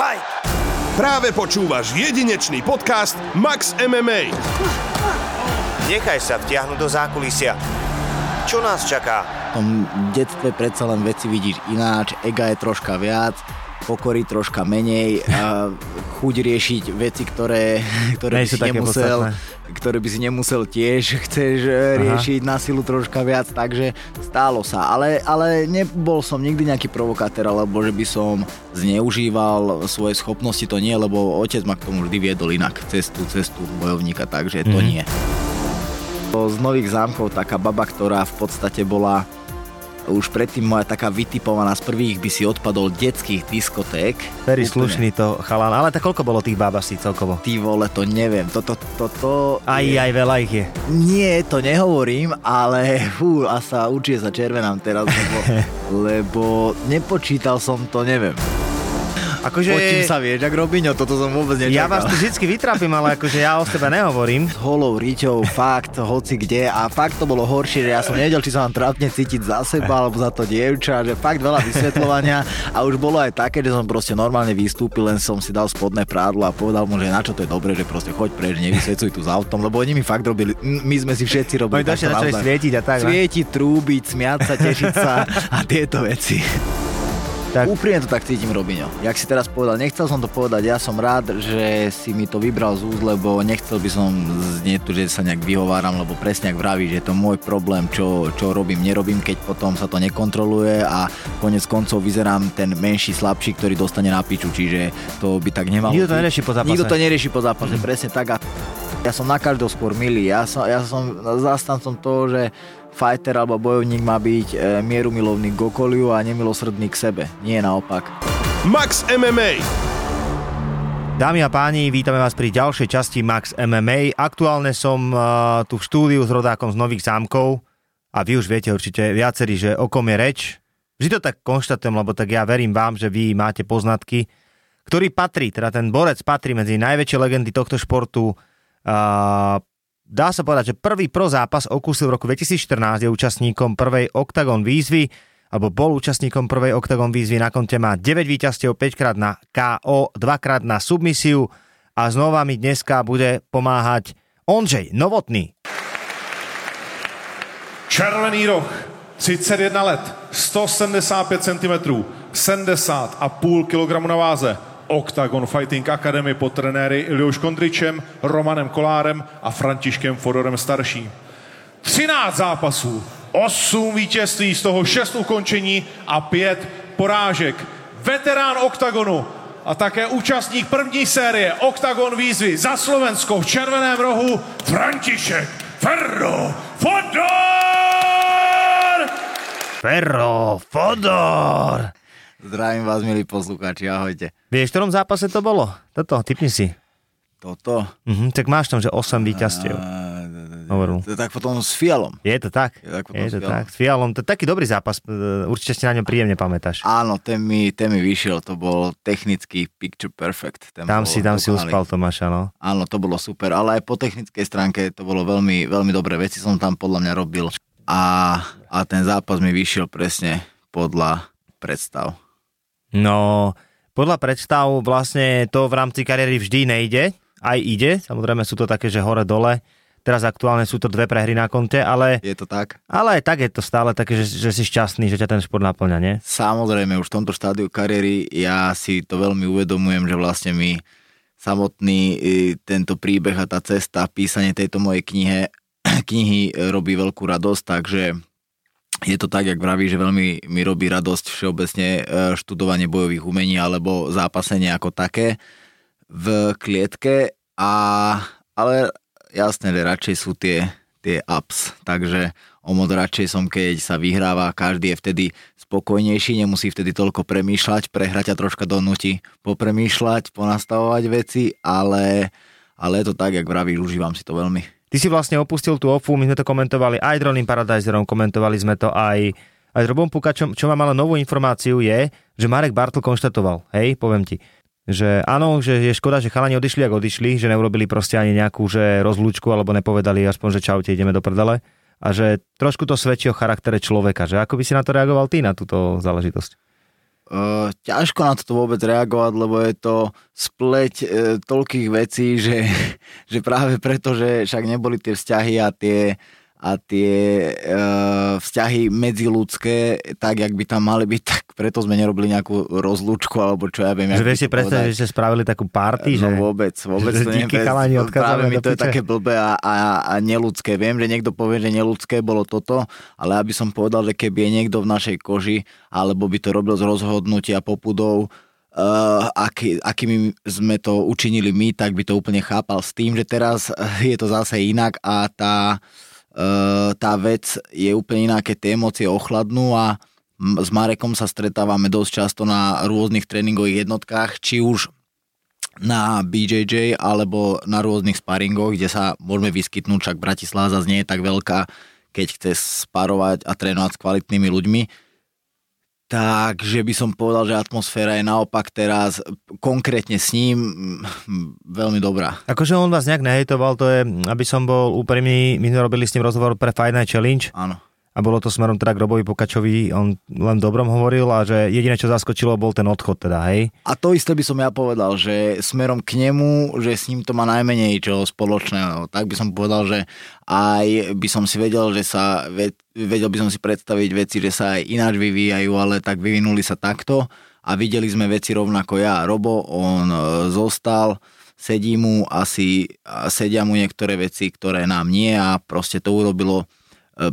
Fight! Práve počúvaš jedinečný podcast Max MMA. Nechaj sa vtiahnuť do zákulisia. Čo nás čaká? V tom detstve predsa len veci vidíš ináč, ega je troška viac, pokory troška menej a chuť riešiť veci, ktoré, ktoré by si nemusel, podstatné. ktoré by si nemusel tiež, chceš eh, riešiť na silu troška viac, takže stálo sa. Ale, ale nebol som nikdy nejaký provokátor, alebo že by som zneužíval svoje schopnosti, to nie, lebo otec ma k tomu vždy viedol inak, cestu, cestu bojovníka, takže to Mhm. nie. Z Nových zámkov taká baba, ktorá v podstate bola už predtým moja taká vytipovaná z prvých by si odpadol detských diskoték. Very Úplne. slušný to chalan. Ale tak koľko bolo tých báb asi celkovo? Ty vole, to neviem. Toto, to, to, Aj, aj veľa ich je. Nie, to nehovorím, ale fú, a sa určite sa červenám teraz, lebo, lebo nepočítal som to, neviem. Akože... Potím sa vieš, ak Robinho, toto som vôbec nečakal. Ja vás tu vždy vytrápim, ale akože ja o sebe nehovorím. s holou riťou, fakt, hoci kde a fakt to bolo horšie, že ja som nevedel, či sa mám trápne cítiť za seba alebo za to dievča, že fakt veľa vysvetľovania a už bolo aj také, že som proste normálne vystúpil, len som si dal spodné prádlo a povedal mu, že na čo to je dobre, že proste choď preč, nevysvecuj tu s autom, lebo oni mi fakt robili, my sme si všetci robili. Oni začali svietiť a tak. Svietiť, trúbiť, smiať sa, tešiť sa a tieto veci. Tak. Úprimne to tak cítim, Robinho. Jak si teraz povedal, nechcel som to povedať, ja som rád, že si mi to vybral z úst, lebo nechcel by som znieť tu, že sa nejak vyhováram, lebo presne ak vravíš, že je to môj problém, čo, čo robím, nerobím, keď potom sa to nekontroluje a konec koncov vyzerám ten menší, slabší, ktorý dostane na piču, čiže to by tak nemalo. Nikto to nerieši po zápase. Nikto to nerieši po zápase, presne tak a ja som na každého skôr milý. Ja som, ja som zastancom toho, že fighter alebo bojovník má byť e, mierumilovný k okoliu a nemilosrdný k sebe. Nie naopak. Max MMA. Dámy a páni, vítame vás pri ďalšej časti Max MMA. Aktuálne som uh, tu v štúdiu s rodákom z Nových zámkov a vy už viete určite viacerí, že o kom je reč. Vždy to tak konštatujem, lebo tak ja verím vám, že vy máte poznatky, ktorý patrí, teda ten borec patrí medzi najväčšie legendy tohto športu. Dá sa povedať, že prvý pro zápas okúsil v roku 2014, je účastníkom prvej Octagon výzvy, alebo bol účastníkom prvej Octagon výzvy, na konte má 9 víťazstiev, 5 krát na KO, 2 krát na submisiu a znova mi dneska bude pomáhať Ondřej Novotný. Červený roh, 31 let, 175 cm, 70,5 kg na váze. Octagon Fighting Academy pod trenéry Iljuš Kondričem, Romanem Kolárem a Františkem Fodorem starší. 13 zápasů, 8 vítězství, z toho 6 ukončení a 5 porážek. Veterán Octagonu a také účastník první série Octagon výzvy za Slovensko v červeném rohu František Ferro Fodor! Ferro, Fodor! Zdravím vás, milí poslucháči, ahojte. Vieš, v ktorom zápase to bolo? Toto, typni si. Toto. Mhm, tak máš tam, že 8 víťazstiev. Hovoril. To je tak potom s Fialom. Je to tak? Je tak Je to s tak. S Fialom, to je taký dobrý zápas, e, určite si na ňom príjemne pamätáš. Áno, ten mi, ten mi vyšiel, to bol technický picture perfect. Ten Tam bol si, tam si uspal Tomáša, no. Áno, to bolo super, ale aj po technickej stránke to bolo veľmi, veľmi dobré veci som tam podľa mňa robil. A, a ten zápas mi vyšiel presne podľa predstav. No, podľa predstav vlastne to v rámci kariéry vždy nejde, aj ide, samozrejme sú to také, že hore-dole, teraz aktuálne sú to dve prehry na konte, ale, Je to tak? ale tak je to stále také, že, že si šťastný, že ťa ten šport naplňa, nie? Samozrejme, už v tomto štádiu kariéry ja si to veľmi uvedomujem, že vlastne mi samotný e, tento príbeh a tá cesta, písanie tejto mojej knihe, knihy e, robí veľkú radosť, takže je to tak, jak vraví, že veľmi mi robí radosť všeobecne e, študovanie bojových umení alebo zápasenie ako také v klietke, a, ale jasné, že radšej sú tie, tie ups, takže o moc radšej som, keď sa vyhráva, každý je vtedy spokojnejší, nemusí vtedy toľko premýšľať, prehrať a troška donúti popremýšľať, ponastavovať veci, ale, ale je to tak, jak vravíš, užívam si to veľmi. Ty si vlastne opustil tú ofu, my sme to komentovali aj Dronim Paradiserom, komentovali sme to aj, aj s Robom Pukačom. Čo mám ale novú informáciu je, že Marek Bartl konštatoval, hej, poviem ti, že áno, že je škoda, že chalani odišli, ako odišli, že neurobili proste ani nejakú že rozlúčku, alebo nepovedali aspoň, že čaute, ideme do prdele. A že trošku to svedčí o charaktere človeka, že ako by si na to reagoval ty, na túto záležitosť? Uh, ťažko na to vôbec reagovať, lebo je to spleť uh, toľkých vecí, že, že práve preto, že však neboli tie vzťahy a tie, a tie uh, vzťahy medziludské, tak jak by tam mali byť, tak preto sme nerobili nejakú rozlúčku, alebo čo ja viem. Že viete to predstaviť, že ste spravili takú party, že... No vôbec, vôbec že to díky neviem, chalani práve mi to je také blbé a, a, a neludské. Viem, že niekto povie, že neludské bolo toto, ale aby som povedal, že keby je niekto v našej koži, alebo by to robil z rozhodnutia popudov, Uh, aký, akými sme to učinili my, tak by to úplne chápal s tým, že teraz je to zase inak a tá, uh, tá vec je úplne iná, keď tie emócie ochladnú a s Marekom sa stretávame dosť často na rôznych tréningových jednotkách, či už na BJJ alebo na rôznych sparingoch, kde sa môžeme vyskytnúť, však Bratislava zase nie je tak veľká, keď chce sparovať a trénovať s kvalitnými ľuďmi. Takže by som povedal, že atmosféra je naopak teraz konkrétne s ním veľmi dobrá. Akože on vás nejak nehejtoval, to je, aby som bol úprimný, my sme robili s ním rozhovor pre Fight Night Challenge Áno. A bolo to smerom teda k Robovi Pokačovi, on len dobrom hovoril a že jediné, čo zaskočilo, bol ten odchod teda, hej? A to isté by som ja povedal, že smerom k nemu, že s ním to má najmenej čo spoločného. Tak by som povedal, že aj by som si vedel, že sa, ve- vedel by som si predstaviť veci, že sa aj ináč vyvíjajú, ale tak vyvinuli sa takto a videli sme veci rovnako ja Robo, on e, zostal, sedí mu asi, sedia mu niektoré veci, ktoré nám nie a proste to urobilo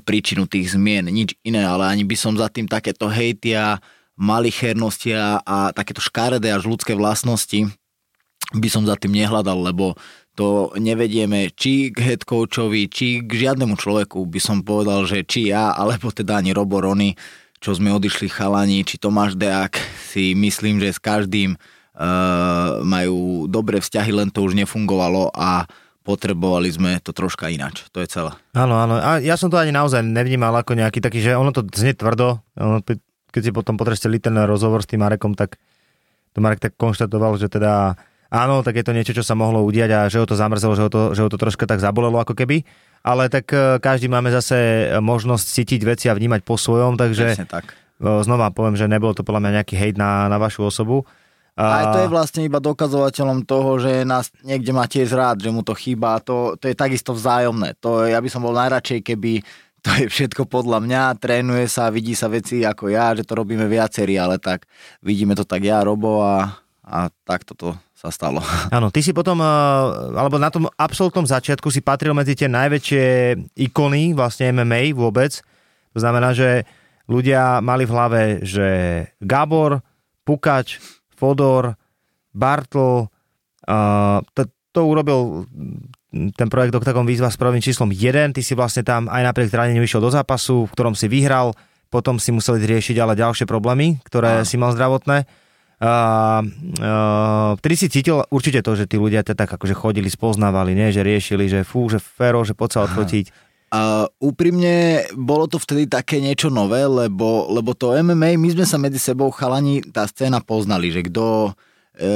príčinu tých zmien, nič iné, ale ani by som za tým takéto hejty a malichernosti a, a takéto škaredé až ľudské vlastnosti by som za tým nehľadal, lebo to nevedieme či k head coachovi, či k žiadnemu človeku by som povedal, že či ja, alebo teda ani Robo Rony, čo sme odišli chalani, či Tomáš Deák, si myslím, že s každým uh, majú dobré vzťahy, len to už nefungovalo a potrebovali sme to troška ináč. To je celé. Áno, áno. A ja som to ani naozaj nevnímal ako nejaký taký, že ono to znie tvrdo. Ono, keď si potom potrebujete ten rozhovor s tým Marekom, tak to Marek tak konštatoval, že teda áno, tak je to niečo, čo sa mohlo udiať a že ho to zamrzelo, že ho to, že ho to troška tak zabolelo ako keby. Ale tak e, každý máme zase možnosť cítiť veci a vnímať po svojom, takže Presne tak. e, znova poviem, že nebolo to podľa mňa nejaký hejt na, na vašu osobu. A to je vlastne iba dokazovateľom toho, že nás niekde má tiež rád, že mu to chýba. To, to je takisto vzájomné. To, ja by som bol najradšej, keby to je všetko podľa mňa, trénuje sa, vidí sa veci ako ja, že to robíme viacerí, ale tak vidíme to tak ja, Robo a, a takto to sa stalo. Áno, ty si potom, eh, alebo na tom absolútnom začiatku si patril medzi tie najväčšie ikony vlastne MMA vôbec. To znamená, že ľudia mali v hlave, že Gabor, Pukač, Fodor, Bartl, uh, to, to urobil ten projekt Octagon výzva s prvým číslom 1, ty si vlastne tam aj napriek zraneniu vyšiel do zápasu, v ktorom si vyhral, potom si museli riešiť ale ďalšie problémy, ktoré Áno. si mal zdravotné. Uh, uh, vtedy si cítil určite to, že tí ľudia ťa tak akože chodili, spoznávali, nie? že riešili, že fú, že féro, že poď sa odfotiť. A úprimne bolo to vtedy také niečo nové, lebo, lebo to MMA, my sme sa medzi sebou chalani, tá scéna poznali, že kto e,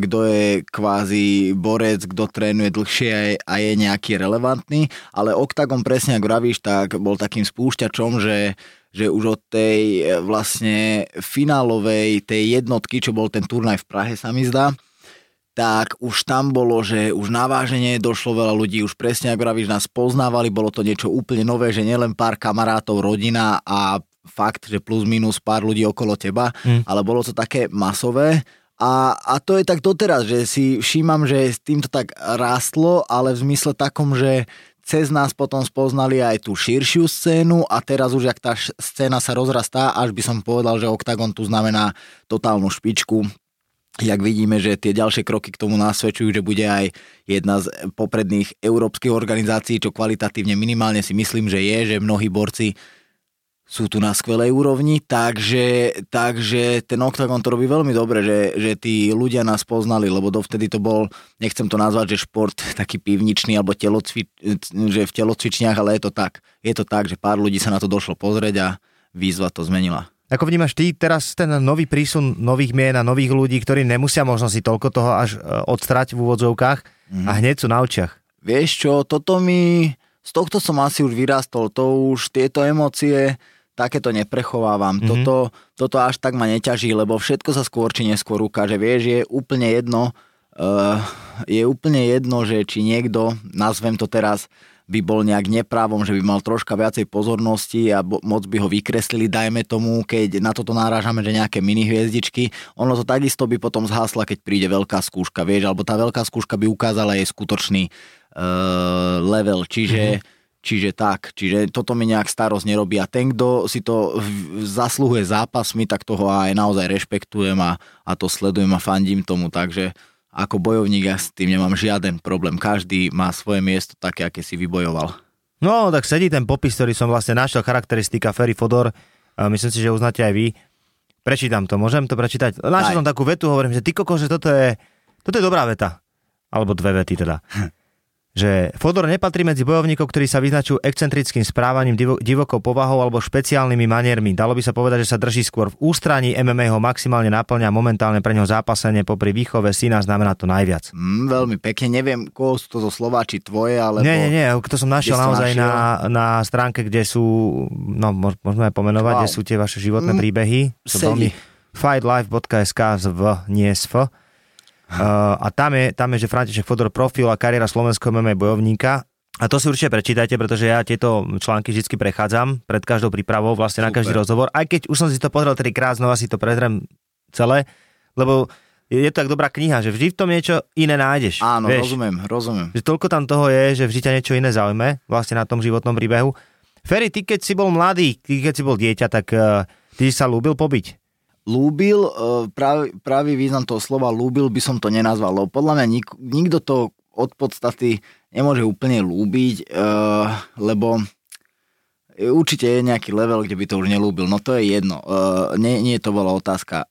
kto je kvázi borec, kto trénuje dlhšie a je, nejaký relevantný, ale Octagon presne ako vravíš, tak bol takým spúšťačom, že že už od tej e, vlastne finálovej tej jednotky, čo bol ten turnaj v Prahe sa mi zdá, tak už tam bolo, že už na váženie došlo veľa ľudí, už presne ako vravíš, nás poznávali, bolo to niečo úplne nové, že nielen pár kamarátov, rodina a fakt, že plus minus pár ľudí okolo teba, Hm. ale bolo to také masové a, a to je tak doteraz, že si všímam, že s týmto tak rástlo, ale v zmysle takom, že cez nás potom spoznali aj tú širšiu scénu a teraz už, jak tá scéna sa rozrastá, až by som povedal, že Octagon tu znamená totálnu špičku, jak vidíme, že tie ďalšie kroky k tomu nasvedčujú, že bude aj jedna z popredných európskych organizácií, čo kvalitatívne minimálne si myslím, že je, že mnohí borci sú tu na skvelej úrovni, takže, takže ten Octagon to robí veľmi dobre, že, že tí ľudia nás poznali, lebo dovtedy to bol, nechcem to nazvať, že šport taký pivničný alebo telocvi, že v telocvičniach, ale je to tak. Je to tak, že pár ľudí sa na to došlo pozrieť a výzva to zmenila. Ako vnímaš ty teraz ten nový prísun nových mien a nových ľudí, ktorí nemusia možno si toľko toho až e, odstrať v úvodzovkách a hneď sú na očiach? Vieš čo, toto mi, z tohto som asi už vyrástol, to už tieto emócie, takéto neprechovávam. Mm-hmm. Toto, toto až tak ma neťaží, lebo všetko sa skôr či neskôr ukáže. Vieš, je úplne jedno, uh, je úplne jedno, že či niekto, nazvem to teraz, by bol nejak neprávom, že by mal troška viacej pozornosti a moc by ho vykreslili, dajme tomu, keď na toto náražame, že nejaké mini hviezdičky, ono to takisto by potom zhasla, keď príde veľká skúška, vieš, alebo tá veľká skúška by ukázala jej skutočný uh, level, čiže mm-hmm. Čiže tak, čiže toto mi nejak starosť nerobí. A ten, kto si to zasluhuje zápasmi, tak toho aj naozaj rešpektujem a, a to sledujem a fandím tomu, takže ako bojovník ja s tým nemám žiaden problém. Každý má svoje miesto také, aké si vybojoval. No, tak sedí ten popis, ktorý som vlastne našiel, charakteristika Ferry Fodor. Myslím si, že uznáte aj vy. Prečítam to, môžem to prečítať? Našiel som takú vetu, hovorím, že ty koko, že toto je, toto je dobrá veta. Alebo dve vety teda. že Fodor nepatrí medzi bojovníkov, ktorí sa vyznačujú excentrickým správaním, divo, divokou povahou alebo špeciálnymi maniermi. Dalo by sa povedať, že sa drží skôr v ústraní, MMA ho maximálne naplňa momentálne pre neho zápasenie popri výchove syna, znamená to najviac. Mm, veľmi pekne, neviem, koho sú to zo Slova, či tvoje, ale. Nie, nie, nie, to som našiel naozaj našiel? na, na stránke, kde sú, no môžeme aj pomenovať, wow. kde sú tie vaše životné mm, príbehy. To veľmi fightlife.sk z v, nie z f Uh, a tam je, tam je, že František Fodor profil a kariéra slovenského MMA bojovníka. A to si určite prečítajte, pretože ja tieto články vždy prechádzam pred každou prípravou, vlastne Super. na každý rozhovor. Aj keď už som si to pozrel trikrát, znova si to prezriem celé, lebo je to tak dobrá kniha, že vždy v tom niečo iné nájdeš. Áno, vieš, rozumiem, rozumiem. Že toľko tam toho je, že vždy ťa niečo iné zaujme, vlastne na tom životnom príbehu. Ferry, ty keď si bol mladý, ty keď si bol dieťa, tak uh, ty si sa lúbil pobiť? Lúbil, e, práv, pravý význam toho slova lúbil by som to nenazval, lebo podľa mňa nik, nikto to od podstaty nemôže úplne lúbiť, uh, lebo určite je nejaký level, kde by to už nelúbil, no to je jedno, uh, nie, nie to bola otázka.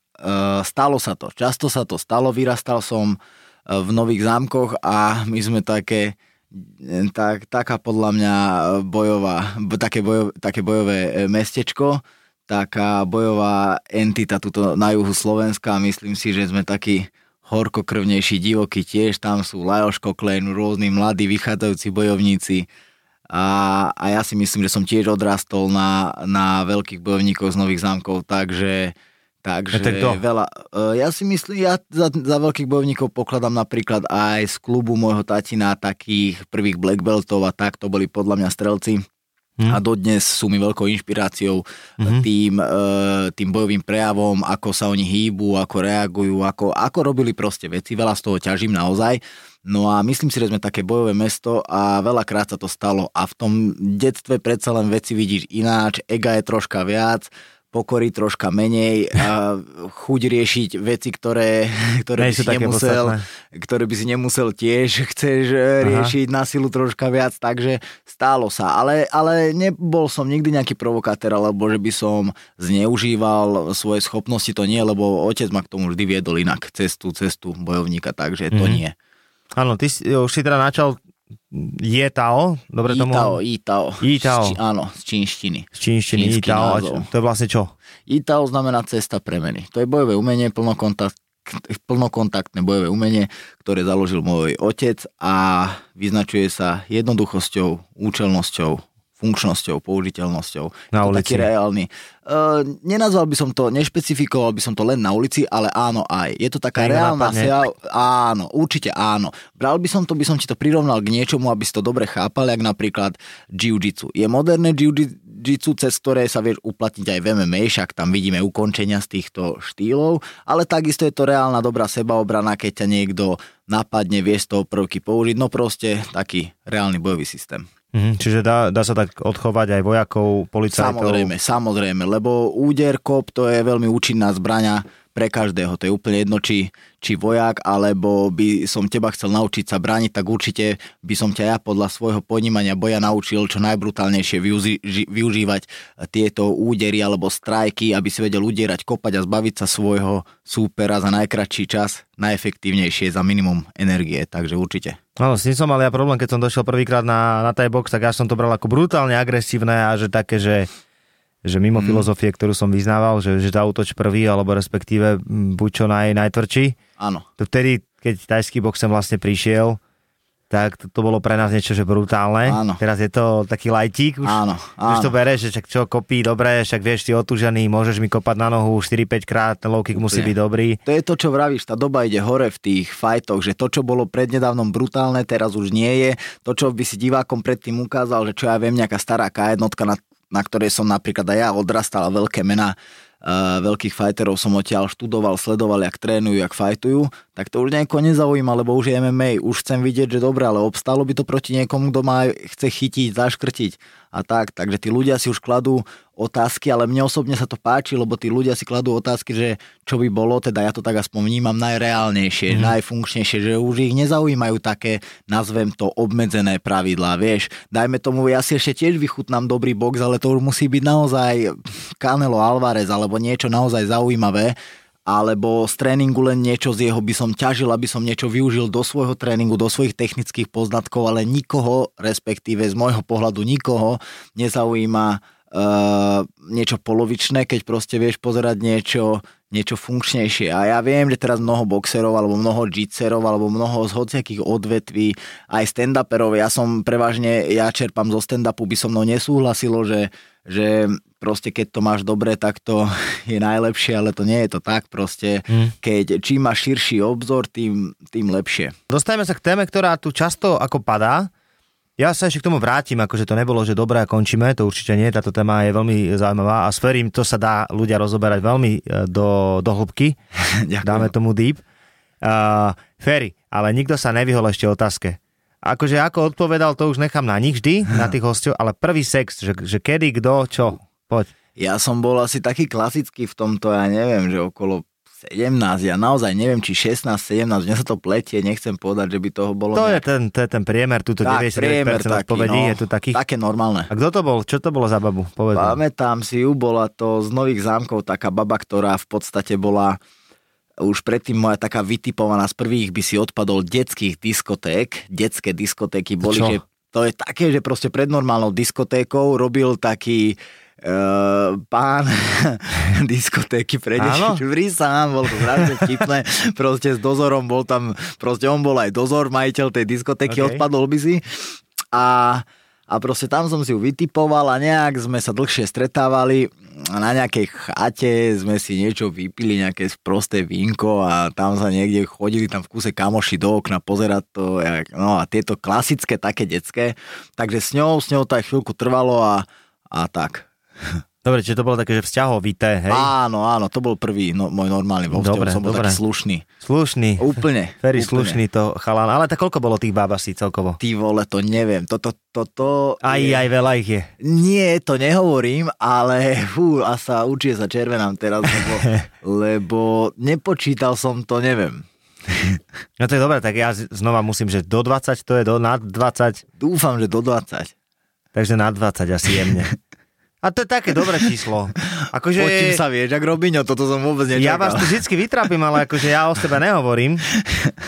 Stalo sa to, často sa to stalo, vyrastal som v Nových zámkoch a my sme také, tak, taká podľa mňa bojová, také, bojov, také bojové mestečko, taká bojová entita tuto na juhu Slovenska. Myslím si, že sme takí horkokrvnejší divokí tiež. Tam sú Lajoško Klein, rôzni mladí vychádzajúci bojovníci. A, a ja si myslím, že som tiež odrastol na, na veľkých bojovníkov z Nových zámkov, takže Takže ja, veľa. E, ja si myslím, ja za, za veľkých bojovníkov pokladám napríklad aj z klubu môjho tatina takých prvých black beltov a tak, to boli podľa mňa strelci Hmm. A dodnes sú mi veľkou inšpiráciou hmm. tým, e, tým bojovým prejavom, ako sa oni hýbu, ako reagujú, ako, ako robili proste veci. Veľa z toho ťažím naozaj. No a myslím si, že sme také bojové mesto a veľakrát sa to stalo. A v tom detstve predsa len veci vidíš ináč, ega je troška viac, pokory troška menej a chuť riešiť veci, ktoré, ktoré, by si nemusel, ktoré by si nemusel tiež, chceš eh, Aha. riešiť na silu troška viac, takže stálo sa. Ale, ale nebol som nikdy nejaký provokátor, alebo že by som zneužíval svoje schopnosti, to nie, lebo otec ma k tomu vždy viedol inak, cestu, cestu bojovníka, takže to mm-hmm. nie. Áno, ty si, už si teda načal Tao, dobre tomu? Itao, Itao. Itao. Či, áno, z čínštiny. Z čínštiny, Itao. Názov. To je vlastne čo? Itao znamená cesta premeny. To je bojové umenie, plnokontakt, plnokontaktné bojové umenie, ktoré založil môj otec a vyznačuje sa jednoduchosťou, účelnosťou, funkčnosťou, použiteľnosťou. Na ulici. Taký reálny. Uh, nenazval by som to, nešpecifikoval by som to len na ulici, ale áno aj. Je to taká Aj reálna sia... Áno, určite áno. Bral by som to, by som ti to prirovnal k niečomu, aby si to dobre chápal, jak napríklad jiu-jitsu. Je moderné jiu-jitsu, cez ktoré sa vieš uplatniť aj v MMA, však tam vidíme ukončenia z týchto štýlov, ale takisto je to reálna dobrá sebaobrana, keď ťa niekto napadne, vie z toho prvky použiť, no proste taký reálny bojový systém. Mm, čiže dá, dá sa tak odchovať aj vojakov, policajtov? Samozrejme, samozrejme, lebo úder, kop, to je veľmi účinná zbraňa pre každého. To je úplne jedno, či, či vojak, alebo by som teba chcel naučiť sa brániť, tak určite by som ťa ja podľa svojho ponímania boja naučil čo najbrutálnejšie využi- využívať tieto údery alebo strajky, aby si vedel udierať, kopať a zbaviť sa svojho súpera za najkračší čas, najefektívnejšie za minimum energie, takže určite. No, s tým som mal ja problém, keď som došiel prvýkrát na, na box, tak ja som to bral ako brutálne agresívne a že také, že že mimo mm. filozofie, ktorú som vyznával, že, že zautoč prvý, alebo respektíve buď čo naj, najtvrdší. Áno. To vtedy, keď tajský box sem vlastne prišiel, tak to, to bolo pre nás niečo, že brutálne. Áno. Teraz je to taký lajtík už. Áno, Už to áno. bereš, že čo kopí, dobre, však vieš, ty otúžený, môžeš mi kopať na nohu 4-5 krát, ten low kick musí byť dobrý. To je to, čo vravíš, tá doba ide hore v tých fajtoch, že to, čo bolo prednedávnom brutálne, teraz už nie je. To, čo by si divákom predtým ukázal, že čo ja viem, nejaká stará K1, na, na ktorej som napríklad aj ja odrastal veľké mená uh, veľkých fighterov som odtiaľ študoval, sledoval, jak trénujú, jak fajtujú, tak to už niekoho nezaujíma, lebo už je MMA, už chcem vidieť, že dobre, ale obstalo by to proti niekomu, kto má chce chytiť, zaškrtiť a tak. Takže tí ľudia si už kladú otázky, ale mne osobne sa to páči, lebo tí ľudia si kladú otázky, že čo by bolo, teda ja to tak aspoň vnímam najreálnejšie, mm-hmm. najfunkčnejšie, že už ich nezaujímajú také, nazvem to, obmedzené pravidlá, vieš. Dajme tomu, ja si ešte tiež vychutnám dobrý box, ale to už musí byť naozaj Canelo Alvarez alebo niečo naozaj zaujímavé, alebo z tréningu len niečo z jeho by som ťažil, aby som niečo využil do svojho tréningu, do svojich technických poznatkov, ale nikoho, respektíve z môjho pohľadu nikoho, nezaujíma uh, niečo polovičné, keď proste vieš pozerať niečo, niečo funkčnejšie. A ja viem, že teraz mnoho boxerov, alebo mnoho jitserov, alebo mnoho z hociakých odvetví, aj stand-uperov, ja som prevažne, ja čerpám zo stand-upu, by so mnou nesúhlasilo, že, že proste keď to máš dobre, tak to je najlepšie, ale to nie je to tak proste. Keď čím máš širší obzor, tým, tým lepšie. Dostajeme sa k téme, ktorá tu často ako padá. Ja sa ešte k tomu vrátim, akože to nebolo, že dobre a končíme, to určite nie, táto téma je veľmi zaujímavá a s Ferím to sa dá ľudia rozoberať veľmi e, do, do hĺbky, dáme tomu deep. Uh, Ferry, ale nikto sa nevyhol ešte otázke. Akože ako odpovedal, to už nechám na nich vždy, na tých hostov, ale prvý sex, že, že kedy, kto, čo, poď. Ja som bol asi taký klasický v tomto, ja neviem, že okolo 17, ja naozaj neviem, či 16, 17, mne sa to pletie, nechcem povedať, že by toho bolo To je nejak... ten, to je ten priemer, túto tak, 99% priemer taký, odpovedí, no, je tu takých. také normálne. A kto to bol? Čo to bolo za babu? Povedz. Pamätám si ju, bola to z Nových zámkov taká baba, ktorá v podstate bola už predtým moja taká vytipovaná z prvých by si odpadol detských diskoték. Detské diskotéky boli, čo? že to je také, že proste pred normálnou diskotékou robil taký Uh, pán diskotéky pre deti, sám, bol to strašne vtipné, proste s dozorom bol tam, proste on bol aj dozor, majiteľ tej diskotéky, OK. okay. odpadol by si a, a proste tam som si ju vytipoval a nejak sme sa dlhšie stretávali a na nejakej chate sme si niečo vypili, nejaké prosté vínko a tam sa niekde chodili tam v kuse kamoši do okna pozerať to, jak, no a tieto klasické také detské, takže s ňou, s ňou to aj chvíľku trvalo a, a tak. Dobre, čiže to bolo také, že vzťahovité, hej? Áno, áno, to bol prvý no, môj normálny vo vzťahu, Dobre, som bol dobre. taký slušný. Slušný. Úplne. Ferry slušný to chalan. Ale tak koľko bolo tých báb asi celkovo? Ty vole, to neviem. Toto, toto... Aj, je- aj veľa ich je. Nie, to nehovorím, ale fú, a sa určite sa červenám teraz, lebo, lebo nepočítal som to, neviem. No to je dobré, tak ja znova musím, že do 20 to je do nad 20, Dúfam, že do 20. takže nad 20 asi jemne. A to je také dobré číslo. Akože, Potím sa, vieš, ak Robinho, toto som vôbec nečakal. ja vás tu vždycky vytrápim, ale akože ja o sebe nehovorím.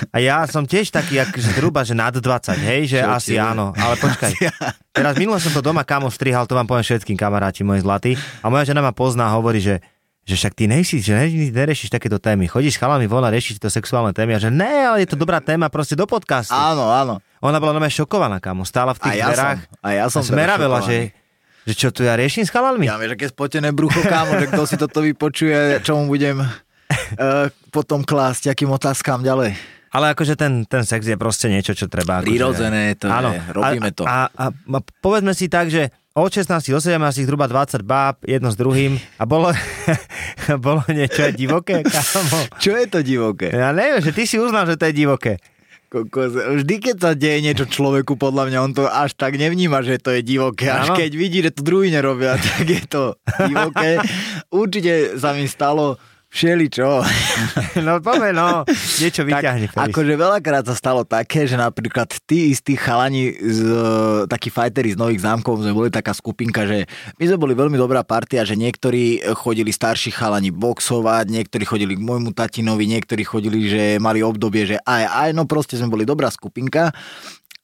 A ja som tiež taký, akože zhruba, že nad 20, hej, že Čo asi je? áno. Ale počkaj, teraz minule som to doma kamo strihal, to vám poviem všetkým kamaráti moji zlatí. A moja žena ma pozná a hovorí, že že však ty nejsi, že ne, neriešiš takéto témy. Chodíš s chalami von a riešiš to sexuálne témy a že ne, ale je to dobrá téma proste do podcastu. Áno, áno. Ona bola nome šokovaná, kamo. Stála v A tých ja dverách. som, a ja som a smeravela, že, že čo tu ja riešim s chalalmi? Ja vieš, aké spotené brucho, kámo, že kto si toto vypočuje, čo mu budem uh, potom klásť, akým otázkam ďalej. Ale akože ten, ten sex je proste niečo, čo treba... Akože, Prirodzené to je, robíme to. A, a, a povedzme si tak, že od 16 do 17 zhruba 20 báb, jedno s druhým a bolo, bolo niečo divoké, kámo. Čo je to divoké? Ja neviem, že ty si uznal, že to je divoké. Kokos, vždy, keď sa deje niečo človeku, podľa mňa on to až tak nevníma, že to je divoké. Až keď vidí, že to druhý nerobia, tak je to divoké. Určite sa mi stalo všeličo. No poďme, no, niečo vyťahne. Tak, akože veľakrát sa stalo také, že napríklad tí istí chalani, z, takí fighteri z Nových zámkov, sme boli taká skupinka, že my sme boli veľmi dobrá partia, že niektorí chodili starší chalani boxovať, niektorí chodili k môjmu tatinovi, niektorí chodili, že mali obdobie, že aj, aj, no proste sme boli dobrá skupinka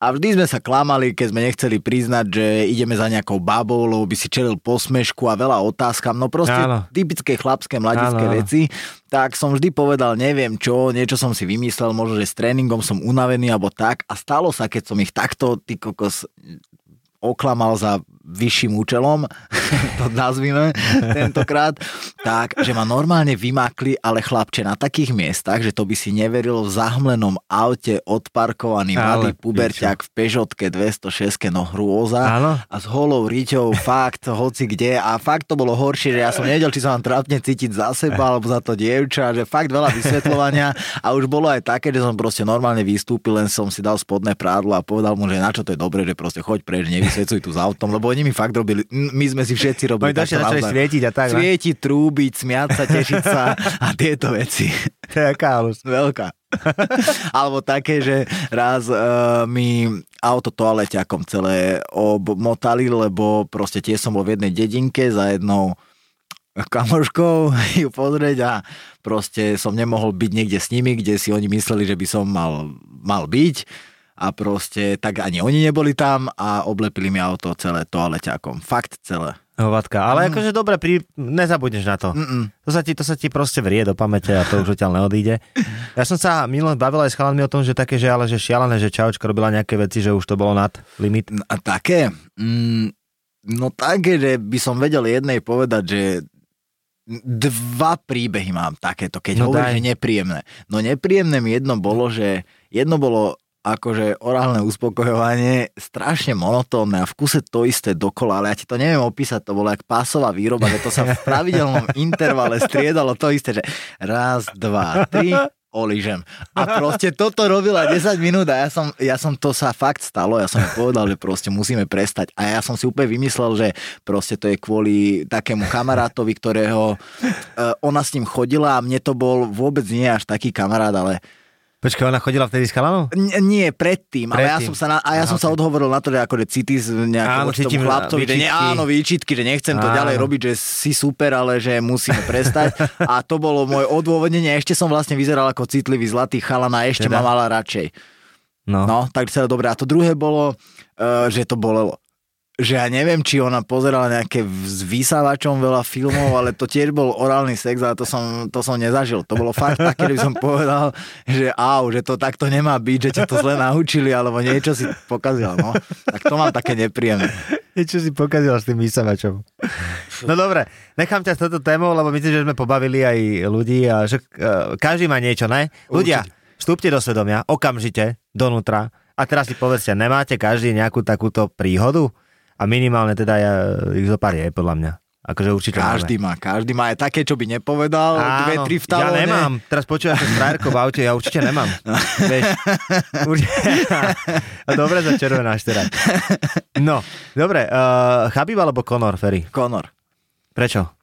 A vždy sme sa klamali, keď sme nechceli priznať, že ideme za nejakou babou, lebo by si čelil posmešku a veľa otázkam. No proste Áno. typické chlapské, mladické Áno, veci. Tak som vždy povedal, neviem čo, niečo som si vymyslel, možno, že s tréningom som unavený alebo tak. A stalo sa, keď som ich takto, ty kokos, oklamal za vyšším účelom, to nazvime tentokrát, tak, že ma normálne vymakli, ale chlapče na takých miestach, že to by si neveril v zahmlenom aute odparkovaný Ale mladý puberťak v Peugeotke 206 no hrôza. Áno. a s holou riťou fakt hoci kde. A fakt to bolo horšie, že ja som nevedel, či sa mám trápne cítiť za seba alebo za to dievča, že fakt veľa vysvetľovania. A už bolo aj také, že som proste normálne vystúpil, len som si dal spodné prádlo a povedal mu, že na čo to je dobre, že proste choď preč, nevysvetľuj tu s autom, lebo oni mi fakt robili, my sme si všetci robili Oni začali svietiť a tak, no. Svietiť, trúbiť, smiať sa, tešiť sa a tieto veci. To je aká halus. Veľká. Alebo také, že raz uh, mi auto toaleťakom celé obmotali, lebo proste tie som bol v jednej dedinke za jednou kamoškou ju pozrieť a proste som nemohol byť niekde s nimi, kde si oni mysleli, že by som mal, mal byť a proste tak ani oni neboli tam a oblepili mi auto celé toaleťakom. Fakt celé. Hovadka. Ale akože dobre, pri... nezabudneš na to. Mm-mm. To sa, ti, to sa ti proste vrie do pamäte a to už odtiaľ neodíde. Ja som sa minulé bavil aj s chalanmi o tom, že také, že ale že šialené, že čaučka robila nejaké veci, že už to bolo nad limit. A také? Mm, no také, že by som vedel jednej povedať, že dva príbehy mám takéto, keď No hovoríš, že nepríjemné. No nepríjemné mi jedno bolo, že jedno bolo akože orálne uspokojovanie strašne monotónne a v kuse to isté dokola, ale ja ti to neviem opísať, to bolo jak pásová výroba, že to sa v pravidelnom intervale striedalo to isté, že raz, dva, tri, oližem. A proste toto robila 10 minút a ja som, ja som to sa fakt stalo, ja som povedal, že proste musíme prestať a ja som si úplne vymyslel, že proste to je kvôli takému kamarátovi, ktorého uh, ona s ním chodila a mne to bol vôbec nie až taký kamarát, ale Počkaj, ona chodila vtedy s chalanom? N- nie, predtým, ale ja Predtým. som sa, na, a ja som sa ok. odhovoril na to, že nejakého Áno, tomu cítim chlapcovi, že výčitky. áno, výčitky, že nechcem to Áno. ďalej robiť, že si super, ale že musíme prestať. a to bolo moje odôvodnenie, ešte som vlastne vyzeral ako citlivý zlatý chalan a ešte Teda? ma mala radšej. No. No, tak celé dobre. A to druhé bolo, uh, že to bolelo. Že ja neviem, či ona pozerala nejaké s vysávačom veľa filmov, ale to tiež bol orálny sex, ale to som, to som nezažil. To bolo fakt také, že by som povedal, že au, že to takto nemá byť, že ťa to zle naučili, alebo niečo si pokazil, no. Tak to mám také nepríjemné. Niečo si pokazil s tým vysavačom. No dobre, nechám ťa s touto témou, lebo myslím, že sme pobavili aj ľudí a že uh, každý má niečo, ne? Ľudia, vstúpte do svedomia, okamžite, donútra a teraz si povedzte, nemáte každý nejakú takúto príhodu? A minimálne teda ja, ich zo pár je, podľa mňa. Akože určite Každý má, každý má aj také, čo by nepovedal, dve, tri v ja nemám. Teraz počúvaš sa s frajerkou v aute, ja určite nemám. No. Vieš, určite. Dobre sa červenáš teraz. No, dobre, uh, Chabib alebo Conor, Ferry? Conor. Prečo?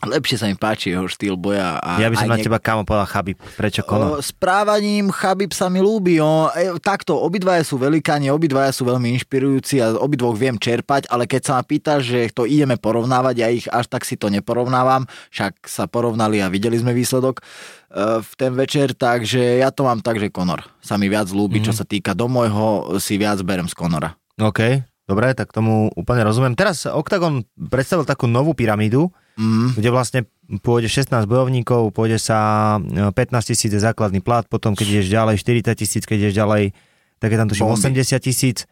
Lepšie sa mi páči jeho štýl boja. A Ja by som na niek- teba kámo povedal Chabib. Prečo Conor? O, správaním Chabib sa mi ľúbi. O, e, takto, obidvaja sú velikáni, obidvaja sú veľmi inšpirujúci a obidvoch viem čerpať, ale keď sa ma pýtaš, že to ideme porovnávať, ja ich až tak si to neporovnávam, však sa porovnali a videli sme výsledok e, v ten večer, takže ja to mám tak, že Conor sa mi viac ľúbi, mm. čo sa týka do môjho, si viac berem z Conora. OK, dobre, tak tomu úplne rozumiem. Teraz Octagon predstavil takú novú pyramídu, Mm. kde vlastne pôjde 16 bojovníkov, pôjde sa e, 15 tisíc je základný plat, potom keď ideš ďalej 40 tisíc, keď ideš ďalej, tak je tam tuším Bomby. 80 tisíc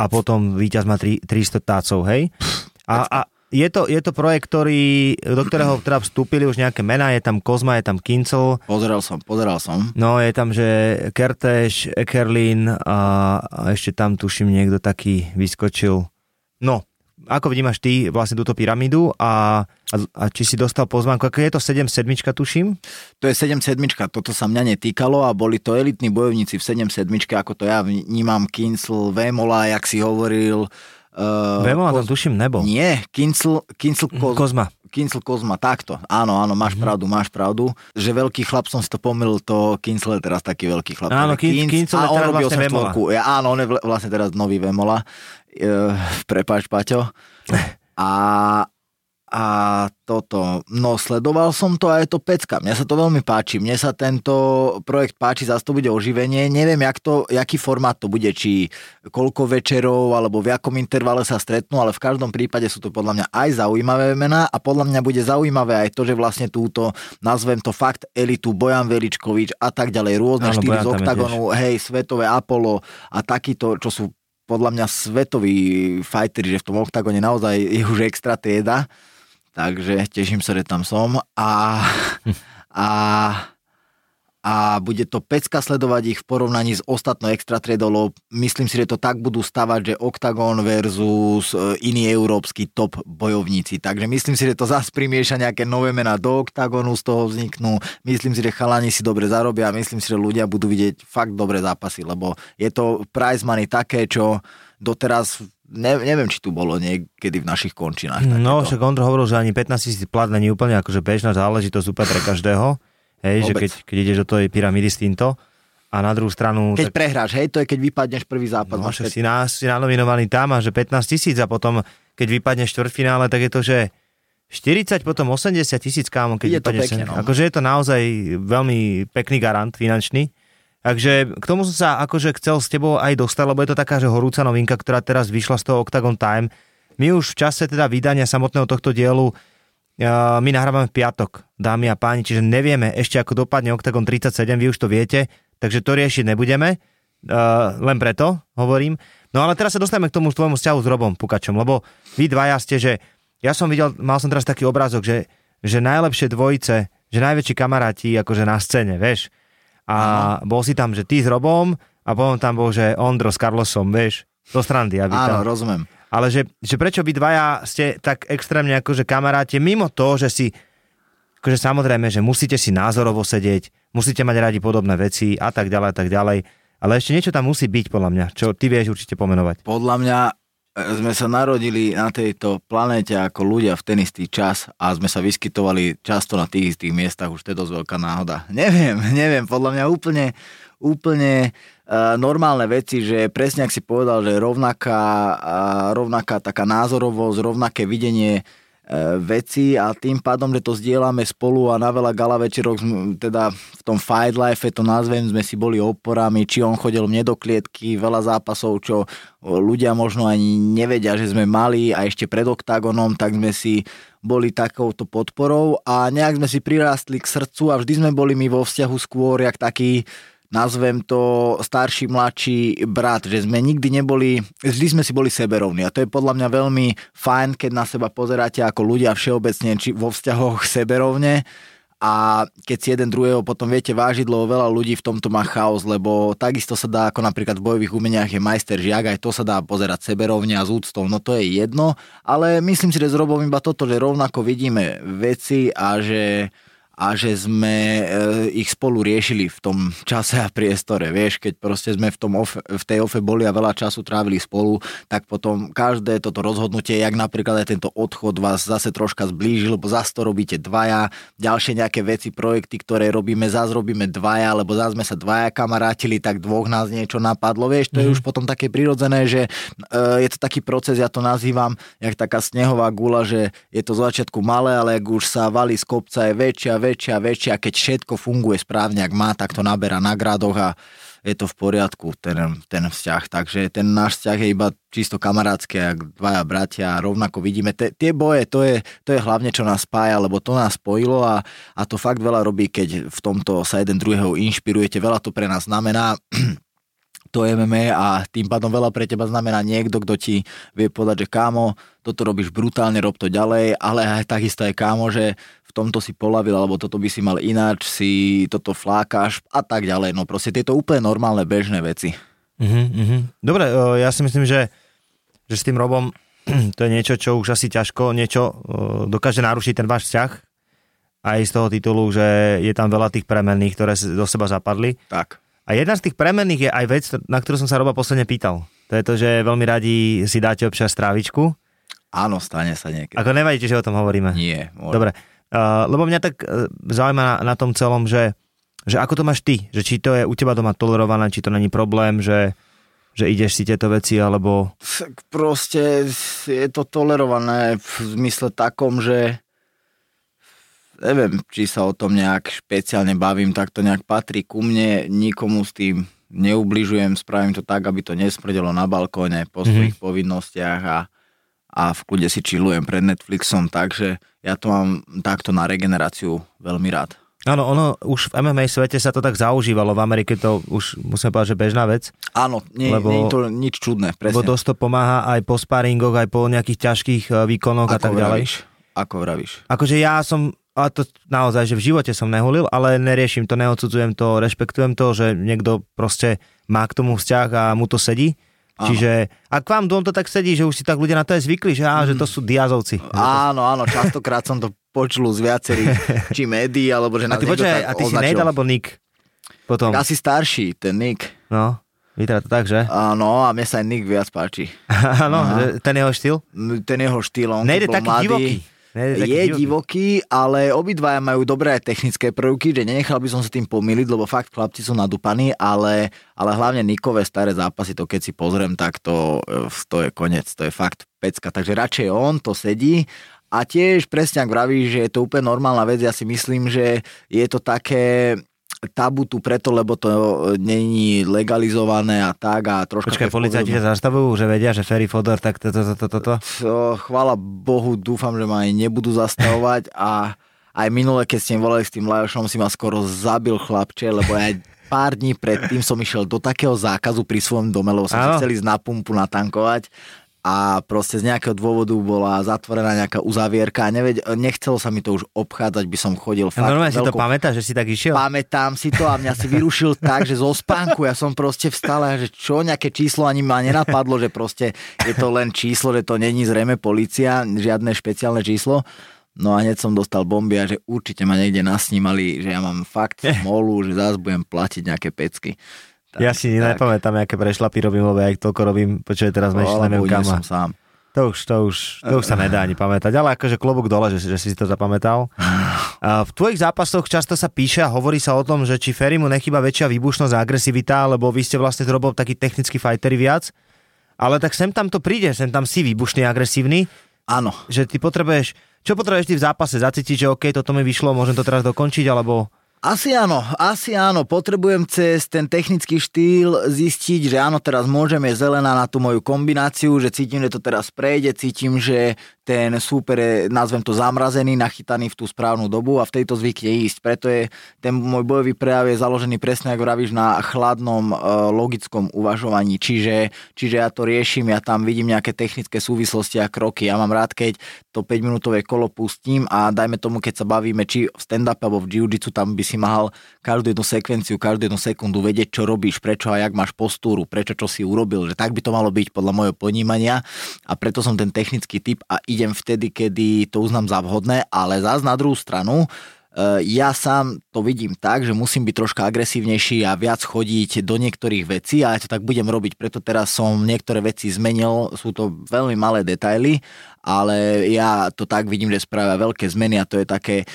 a potom víťaz má tri- 300 tácov, hej? A, a je, to, je to projekt, ktorý, do ktorého teda vstúpili už nejaké mená, je tam Kozma, je tam Kincel, Pozeral som, pozeral som. no je tam, že Kertéš, Ekerlin a, a ešte tam tuším niekto taký vyskočil. No, ako vnímaš ty vlastne túto pyramídu a, a, a či si dostal pozvánku, ako je to 7 sedmička tuším? To je 7 sedmička, toto sa mňa netýkalo a boli to elitní bojovníci v 7 sedmičke, ako to ja vnímam, Kincel, Vémola, jak si hovoril. Uh, Vemola tam tuším nebol. Nie, Kincel, Kincel Koz... Kozma. Kincel Kozma, takto. Áno, áno, máš Mhm. pravdu, máš pravdu. Že veľký chlap som si to pomýlil, to Kincel je teraz taký veľký chlap. Áno, Takže Kin- Kincel je teraz vlastne Vemola. 84. Ja, áno, on je vl- vlastne teraz nový Vemola. Uh, prepáč, Paťo. A a toto, no sledoval som to a je to pecka. Mne sa to veľmi páči. Mne sa tento projekt páči, zase to bude oživenie. Neviem, jak to, jaký formát to bude, či koľko večerov alebo v akom intervale sa stretnú, ale v každom prípade sú to podľa mňa aj zaujímavé mená a podľa mňa bude zaujímavé aj to, že vlastne túto, nazvem to fakt elitu, Bojan Veličkovič a tak ďalej, rôzne Áno, Bojan z oktagonu, hej, svetové Apollo a takýto, čo sú podľa mňa svetoví fighteri, že v tom oktagone naozaj je už extra trieda. Takže teším sa, že tam som a, a, a bude to pecka sledovať ich v porovnaní s ostatnou extra triedou, myslím si, že to tak budú stavať, že Octagon versus e, iní európsky top bojovníci. Takže myslím si, že to zase primieša nejaké nové mená do Octagonu, z toho vzniknú. Myslím si, že chalani si dobre zarobia a myslím si, že ľudia budú vidieť fakt dobré zápasy, lebo je to prize money také, čo doteraz ne, neviem, či tu bolo niekedy v našich končinách. No, takéto. však Ondro hovoril, že ani 15 tisíc plat není úplne akože bežná záležitosť úplne pre každého. Hej, že Vôbec. keď, keď ideš do tej pyramídy s týmto. A na druhú stranu... Keď tak, prehráš, hej, to je keď vypadneš prvý zápas. no, päť- si, na, si nanominovaný tam a že 15 tisíc a potom, keď vypadneš štvrtfinále, tak je to, že 40, potom 80 tisíc, kámo, keď Je to pekne, no. Akože je to naozaj veľmi pekný garant finančný. Takže k tomu som sa akože chcel s tebou aj dostať, lebo je to taká, že horúca novinka, ktorá teraz vyšla z toho Octagon Time. My už v čase teda vydania samotného tohto dielu my nahrávame v piatok, dámy a páni, čiže nevieme ešte ako dopadne Octagon 37, vy už to viete, takže to riešiť nebudeme, uh, len preto hovorím. No ale teraz sa dostaneme k tomu tvojmu vzťahu s Robom Pukačom, lebo vy dvaja ste, že ja som videl, mal som teraz taký obrázok, že, že najlepšie dvojice, že najväčší kamaráti akože na scéne, vieš. A bol si tam, že ty s Robom a potom tam bol, že Ondro s Carlosom, vieš, do strandy. Aby Áno, tam, rozumiem. Ale že, že prečo vy dvaja ste tak extrémne akože kamaráti, mimo to, že si, akože samozrejme, že musíte si názorovo sedieť, musíte mať radi podobné veci a tak ďalej a tak ďalej, ale ešte niečo tam musí byť podľa mňa, čo ty vieš určite pomenovať. Podľa mňa e, sme sa narodili na tejto planéte ako ľudia v ten istý čas a sme sa vyskytovali často na tých istých miestach, už to je dosť veľká náhoda. Neviem, neviem, podľa mňa úplne, úplne normálne veci, že presne ak si povedal, že rovnaká, uh, rovnaká taká názorovosť, rovnaké videnie uh, veci a tým pádom, že to zdieľame spolu a na veľa gala večerok, sme- teda v tom Fight Life, to nazvem, sme si boli oporami, či on chodil mne do klietky, veľa zápasov, čo ľudia možno ani nevedia, že sme mali a ešte pred oktagonom, tak sme si boli takouto podporou a nejak sme si prirástli k srdcu a vždy sme boli my vo vzťahu skôr jak taký nazvem to starší, mladší brat, že sme nikdy neboli, vždy sme si boli seberovní. A to je podľa mňa veľmi fajn, keď na seba pozeráte ako ľudia všeobecne či vo vzťahoch seberovne. A keď si jeden druhého potom viete vážiť, lebo veľa ľudí v tomto má chaos, lebo takisto sa dá, ako napríklad v bojových umeniach je majster žiak, aj to sa dá pozerať seberovne a s úctou, no to je jedno, ale myslím si, že s iba toto, že rovnako vidíme veci a že a že sme e, ich spolu riešili v tom čase a priestore. Vieš, keď proste sme v, tom ofe, v tej ofe boli a veľa času trávili spolu, tak potom každé toto rozhodnutie, jak napríklad aj tento odchod vás zase troška zblížil, lebo zase to robíte dvaja, ďalšie nejaké veci, projekty, ktoré robíme, zase robíme dvaja, lebo zase sme sa dvaja kamarátili, tak dvoch nás niečo napadlo. Vieš, to je už potom také prirodzené, že e, je to taký proces, ja to nazývam, jak taká snehová gula, že je to z začiatku malé, ale ak už sa valí z kopca je väčšia, väčšia, väčšia. Keď všetko funguje správne, ak má, tak to naberá na gradoch a je to v poriadku, ten, ten vzťah. Takže ten náš vzťah je iba čisto kamarátsky, ak dvaja bratia a rovnako vidíme. Te, tie boje, to je, to je hlavne, čo nás spája, lebo to nás spojilo a, a to fakt veľa robí, keď v tomto sa jeden druhého inšpirujete. Veľa to pre nás znamená to MMA a tým pádom veľa pre teba znamená niekto, kto ti vie povedať, že kámo, toto robíš brutálne, rob to ďalej, ale aj takisto aj kámo, že tomto si polavil, alebo toto by si mal ináč, si toto flákaš a tak ďalej. No proste tieto úplne normálne bežné veci. Uh-huh, uh-huh. Dobre, uh, ja si myslím, že, že s tým Robom to je niečo, čo už asi ťažko niečo uh, dokáže narušiť ten váš vzťah. Aj z toho titulu, že je tam veľa tých premenných, ktoré do seba zapadli. Tak. A jedna z tých premenných je aj vec, na ktorú som sa Roba posledne pýtal. To je to, že veľmi radi si dáte občas trávičku. Áno, stane sa niekedy. Ako nevadíte, že o tom hovoríme? Nie. Môže. Dobre. Lebo mňa tak uh, zaujíma na, na tom celom, že, že ako to máš ty? Že či to je u teba doma tolerované, či to není problém, že, že ideš si tieto veci, alebo... Tak proste je to tolerované v zmysle takom, že neviem, či sa o tom nejak špeciálne bavím, tak to nejak patrí ku mne, nikomu s tým neubližujem, spravím to tak, aby to nesmrdelo na balkóne po svojich mm-hmm. povinnostiach a, a v kľude si chillujem pred Netflixom, takže ja to mám takto na regeneráciu veľmi rád. Áno, ono už v MMA svete sa to tak zaužívalo, v Amerike to už musím povedať, že bežná vec. Áno, nie, lebo, nie je to nič čudné, presne. Lebo dosť to pomáha aj po sparingoch, aj po nejakých ťažkých e, výkonoch Ako a tak vravíš? ďalej. Ako vravíš? Akože ja som, a to naozaj, že v živote som nehulil, ale neriešim to, neodsudzujem to, rešpektujem to, že niekto proste má k tomu vzťah a mu to sedí. Áno. Čiže ak vám dom to tak sedí, že už si tak ľudia na to aj zvykli, že, á, že to sú diazovci. Áno, áno, častokrát som to počul z viacerých, či médií, alebo že A nás ty počkaj, tak a ty si označil. Nate alebo Nick? Potom, Asi starší, ten Nick. no, vyzerá to tak, že? Áno, a mne sa aj Nick viac páči. Áno, ten jeho štýl? Ten jeho štýl, on Nejde taký mladý, divoký. Nejde taký Je divoký, ale obidvaja majú dobré technické prvky, že nenechal by som sa tým pomýliť, lebo fakt chlapci sú nadúpaní, ale, ale hlavne Nikové staré zápasy, to keď si pozriem, tak to, eh, to je koniec, to je fakt pecka. Takže radšej on, to sedí. A tiež presne ak vravíš, že je to úplne normálna vec, ja si myslím, že je to také tabu tu preto, lebo to není legalizované a tak a troška... Počkaj, policajti sa zastavujú, že vedia, že Ferry Fodor, tak toto, toto, toto. To, chvála Bohu, dúfam, že ma aj nebudú zastavovať a aj minule, keď ste volali s tým Lajošom, si ma skoro zabil chlapče, lebo ja pár dní predtým som išiel do takého zákazu pri svojom dome, lebo som chcel ísť na pumpu natankovať a proste z nejakého dôvodu bola zatvorená nejaká uzavierka a neveď, nechcelo sa mi to už obchádzať, by som chodil fakt normálne si to veľkou- pamätáš, že si tak išiel? Pamätám si to a mňa si vyrušil tak, že zo spánku ja som proste vstal a že čo, nejaké číslo ani ma nenapadlo, že proste je to len číslo, že to není zrejme policia, žiadne špeciálne číslo. No a hneď som dostal bomby a že určite ma niekde nasnímali, že ja mám fakt smolu, že zás budem platiť nejaké pecky. Tak, Ja si tak. nepamätám, aké prešlapy robím, lebo ja ich toľko robím, počuj, teraz mešť, neviem kam. som sám. To už, to už, to už sa nedá ani pamätať, ale akože klobúk dole, že, si- že si to zapamätal. A v tvojich zápasoch často sa píše a hovorí sa o tom, že či Ferry mu nechýba väčšia výbušnosť a agresivita, lebo vy ste vlastne zrobil taký technický fightery viac. Ale tak sem tam to príde, sem tam si výbušný, agresívny, Áno, že ty potrebuješ, čo potrebuješ ty v zápase zacítiť, že OK, toto mi vyšlo, môžem to teraz dokončiť, alebo... Asi áno, asi áno. Potrebujem cez ten technický štýl zistiť, že áno, teraz môžeme zelená na tú moju kombináciu, že cítim, že to teraz prejde, cítim, že ten súper je, nazvem to, zamrazený, nachytaný v tú správnu dobu a v tejto zvykne ísť. Preto je ten môj bojový prejav je založený presne, ako vravíš, na chladnom, e, logickom uvažovaní. Čiže, čiže ja to riešim, ja tam vidím nejaké technické súvislosti a kroky. Ja mám rád, keď to 5-minútové kolo pustím a dajme tomu, keď sa bavíme či v stand-up alebo v jiu-jitsu, tam by si mal každú jednu sekvenciu, každú jednu sekundu vedieť, čo robíš, prečo a jak máš postúru, prečo čo si urobil, že tak by to malo byť podľa môjho ponímania. A preto som ten technický typ a idem vtedy, kedy to uznám za vhodné, ale zás na druhú stranu ja sám to vidím tak, že musím byť troška agresívnejší a viac chodiť do niektorých vecí a ja to tak budem robiť, preto teraz som niektoré veci zmenil, sú to veľmi malé detaily, ale ja to tak vidím, že spravia veľké zmeny a to je také e,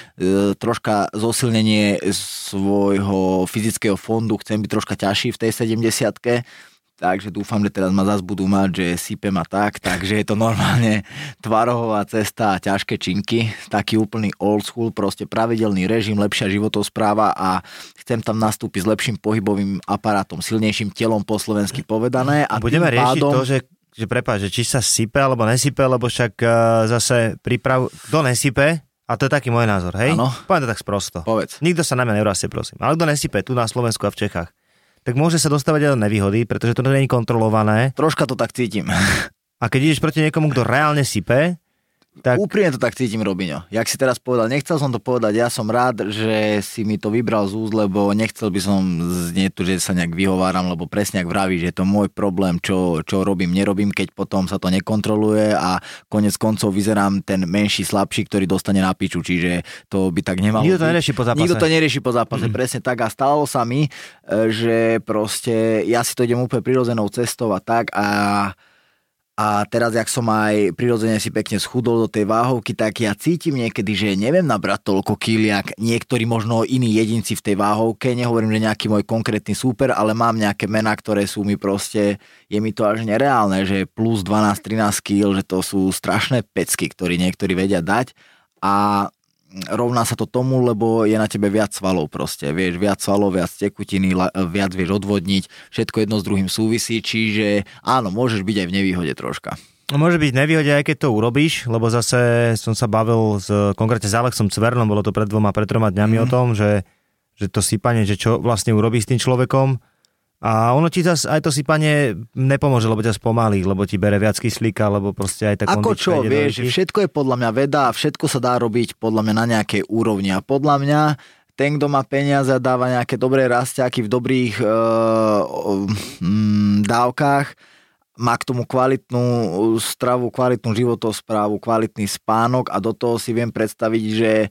troška zosilnenie svojho fyzického fondu, chcem byť troška ťažší v tej 70 Takže dúfam, že teraz ma zase budú mať, že sypem a tak, takže je to normálne tvarohová cesta a ťažké činky, taký úplný old school, proste pravidelný režim, lepšia životospráva a chcem tam nastúpiť s lepším pohybovým aparátom, silnejším telom po slovensky povedané. A Budeme riešiť pádom, to, že že prepáč, že či sa sype alebo nesype, lebo však uh, zase príprav... Kto nesype, a to je taký môj názor, hej? Áno. Poviem to tak sprosto. Povedz. Nikto sa na mňa neurazí, prosím. Ale kto nesype tu na Slovensku a v Čechách, tak môže sa dostávať aj do nevýhody, pretože to nie je kontrolované. Troška to tak cítim. A keď ideš proti niekomu, kto reálne sype, tak Úprimne to tak cítim, Robino. Jak si teraz povedal, nechcel som to povedať, ja som rád, že si mi to vybral z úst, lebo nechcel by som znieť tu, že sa nejak vyhováram, lebo presne ak vravíš, že je to môj problém, čo, čo robím, nerobím, keď potom sa to nekontroluje a konec koncov vyzerám ten menší, slabší, ktorý dostane na piču, čiže to by tak nemalo Nikto to nerieši po zápase. Nikto to nerieši po zápase, mm. presne tak a stalo sa mi, e, že proste ja si to idem úplne prirodzenou cestou a tak a a teraz, jak som aj prirodzene si pekne schudol do tej váhovky, tak ja cítim niekedy, že neviem nabrať toľko kýl, jak niektorí možno iní jedinci v tej váhovke. Nehovorím, že nejaký môj konkrétny súper, ale mám nejaké mená, ktoré sú mi proste, je mi to až nereálne, že plus 12-13 kg, že to sú strašné pecky, ktorí niektorí vedia dať. A rovná sa to tomu, lebo je na tebe viac svalov proste, vieš, viac svalov, viac tekutiny, viac vieš odvodniť, všetko jedno s druhým súvisí, čiže áno, môžeš byť aj v nevýhode troška. Môže byť nevýhode, aj keď to urobíš, lebo zase som sa bavil s, konkrétne s Alexom Cvernom, bolo to pred dvoma, pred troma dňami mm. o tom, že, že to sypanie, že čo vlastne urobí s tým človekom, a ono ti zase aj to sypanie nepomôže, lebo ťa spomalí, lebo ti bere viac kyslíka, lebo proste aj tak Ako čo, vieš, všetko je podľa mňa veda a všetko sa dá robiť podľa mňa na nejakej úrovni. A podľa mňa ten, kto má peniaze a dáva nejaké dobré rastiaky v dobrých uh, um, dávkach, má k tomu kvalitnú stravu, kvalitnú životosprávu, kvalitný spánok a do toho si viem predstaviť, že e,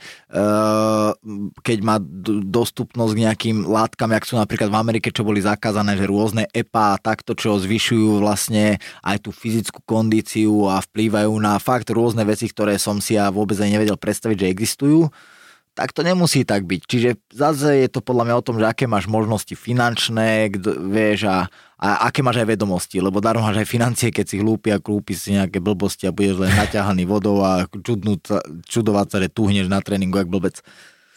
keď má dostupnosť k nejakým látkam, jak sú napríklad v Amerike, čo boli zakázané, že rôzne EPA a takto, čo zvyšujú vlastne aj tú fyzickú kondíciu a vplývajú na fakt rôzne veci, ktoré som si ja vôbec aj nevedel predstaviť, že existujú, tak to nemusí tak byť. Čiže zase je to podľa mňa o tom, že aké máš možnosti finančné, kdo, vieš, a, a aké máš aj vedomosti, lebo darmo máš aj financie, keď si hlúpi a kúpi si nejaké blbosti a budeš len naťahaný vodou a čudnúť, čudovať sa, že tuhneš na tréningu, jak blbec.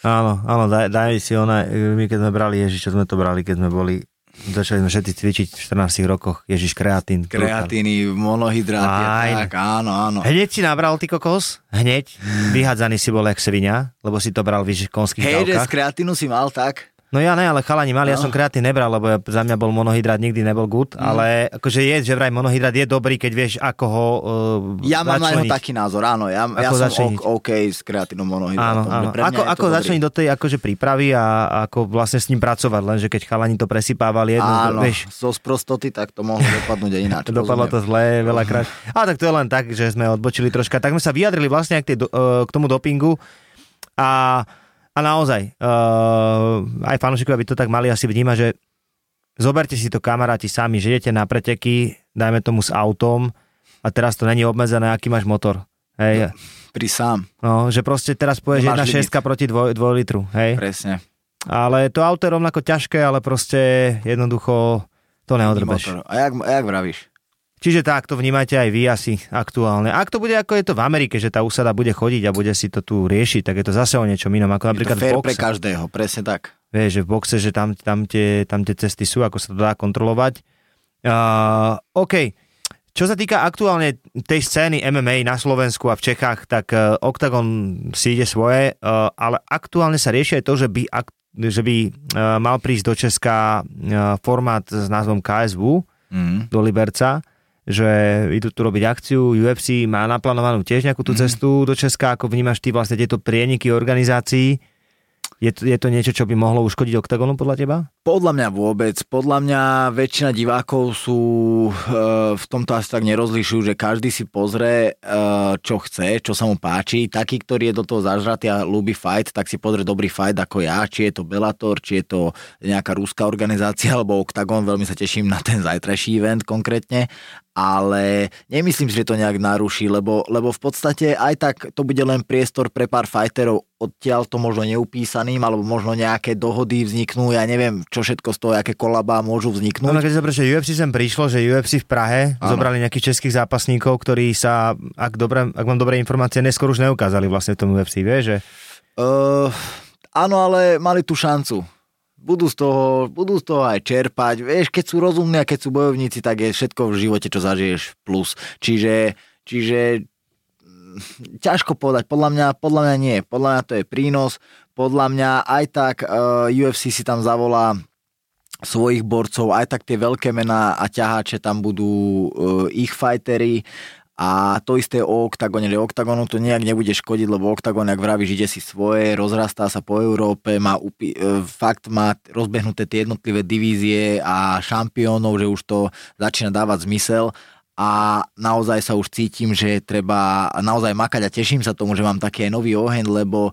Áno, áno, daj, daj si ona, my keď sme brali, ježiš, čo sme to brali, keď sme boli Začali sme všetci cvičiť v 14 rokoch. Ježiš, kreatín. Kreatíny, monohydráty, tak, áno, áno. Hneď si nabral ty kokos? Hneď? Vyhádzaný si bol jak svinia, lebo si to bral v konských Hej, z kreatínu si mal tak? No ja ne, ale chalani mali, no. ja som kreatín nebral, lebo ja, za mňa bol monohydrát nikdy nebol good, mm. ale akože je, že vraj monohydrát je dobrý, keď vieš, ako ho uh, Ja mám na taký názor, áno, ja, ja som začleniť. OK s kreatínom monohydrátom. Áno, áno. Ako, ako začleniť do tej akože prípravy a ako vlastne s ním pracovať, lenže keď chalani to presypávali jedno, áno, vieš. zo sprostoty, tak to mohlo dopadnúť aj ináč. Dopadlo to zle, veľakrát. A tak to je len tak, že sme odbočili troška. Tak sme sa vyjadrili vlastne k, tej, uh, k tomu dopingu a a naozaj, uh, aj fanúšikovia by to tak mali asi vnímať, že zoberte si to kamaráti sami, že idete na preteky, dajme tomu s autom a teraz to není obmedzené, aký máš motor. Hej. Pri sám. No, že proste teraz povieš 1.6 proti 2, 2 litru. Hej. Presne. Ale to auto je rovnako ťažké, ale proste jednoducho to neodrbeš. A jak, a jak vravíš? Čiže tak to vnímate aj vy asi aktuálne. Ak to bude ako je to v Amerike, že tá úsada bude chodiť a bude si to tu riešiť, tak je to zase o niečom inom, ako napríklad je to v boxe. pre každého, presne tak. Vieš, že v boxe, že tam, tam, tie, tam tie cesty sú, ako sa to dá kontrolovať. Uh, OK. Čo sa týka aktuálne tej scény MMA na Slovensku a v Čechách, tak uh, Octagon si ide svoje, uh, ale aktuálne sa rieši aj to, že by, ak, že by uh, mal prísť do Česka uh, formát s názvom KSV mm. do Liberca že idú tu robiť akciu, UFC má naplánovanú tiež nejakú tú mhm. cestu mm. do Česka, ako vnímaš ty vlastne tieto prieniky organizácií? Je to, je to niečo, čo by mohlo uškodiť OKTAGONu podľa teba? Podľa mňa vôbec. Podľa mňa väčšina divákov sú e, v tomto asi tak nerozlišujú, že každý si pozrie, e, čo chce, čo sa mu páči. Taký, ktorý je do toho zažratý a ľúbi fight, tak si pozrie dobrý fight ako ja. Či je to Bellator, či je to nejaká rúská organizácia alebo OKTAGON. Veľmi sa teším na ten zajtrajší event konkrétne ale nemyslím si, že to nejak naruší, lebo, lebo v podstate aj tak to bude len priestor pre pár fighterov odtiaľ to možno neupísaným, alebo možno nejaké dohody vzniknú, ja neviem, čo všetko z toho, aké kolabá môžu vzniknúť. No, keď sa prečo UFC sem prišlo, že UFC v Prahe ano. zobrali nejakých českých zápasníkov, ktorí sa, ak, dobré, ak mám dobré informácie, neskôr už neukázali vlastne v tom UFC, vieš, že? Uh, áno, ale mali tú šancu budú z, toho, budú z toho aj čerpať. Vieš, keď sú rozumní a keď sú bojovníci, tak je všetko v živote, čo zažiješ plus. Čiže, čiže mm, ťažko povedať. Podľa mňa, podľa mňa nie. Podľa mňa to je prínos. Podľa mňa aj tak uh, eh, UFC si tam zavolá svojich borcov, aj tak tie veľké mená a ťaháče tam budú uh, ich fightery a to isté o oktagone, že oktagonu to nejak nebude škodiť, lebo oktagon, ak vravíš, ide si svoje, rozrastá sa po Európe, má upi- e, fakt má rozbehnuté tie jednotlivé divízie a šampiónov, že už to začína dávať zmysel. A naozaj sa už cítim, že treba naozaj makať a teším sa tomu, že mám taký aj nový oheň, lebo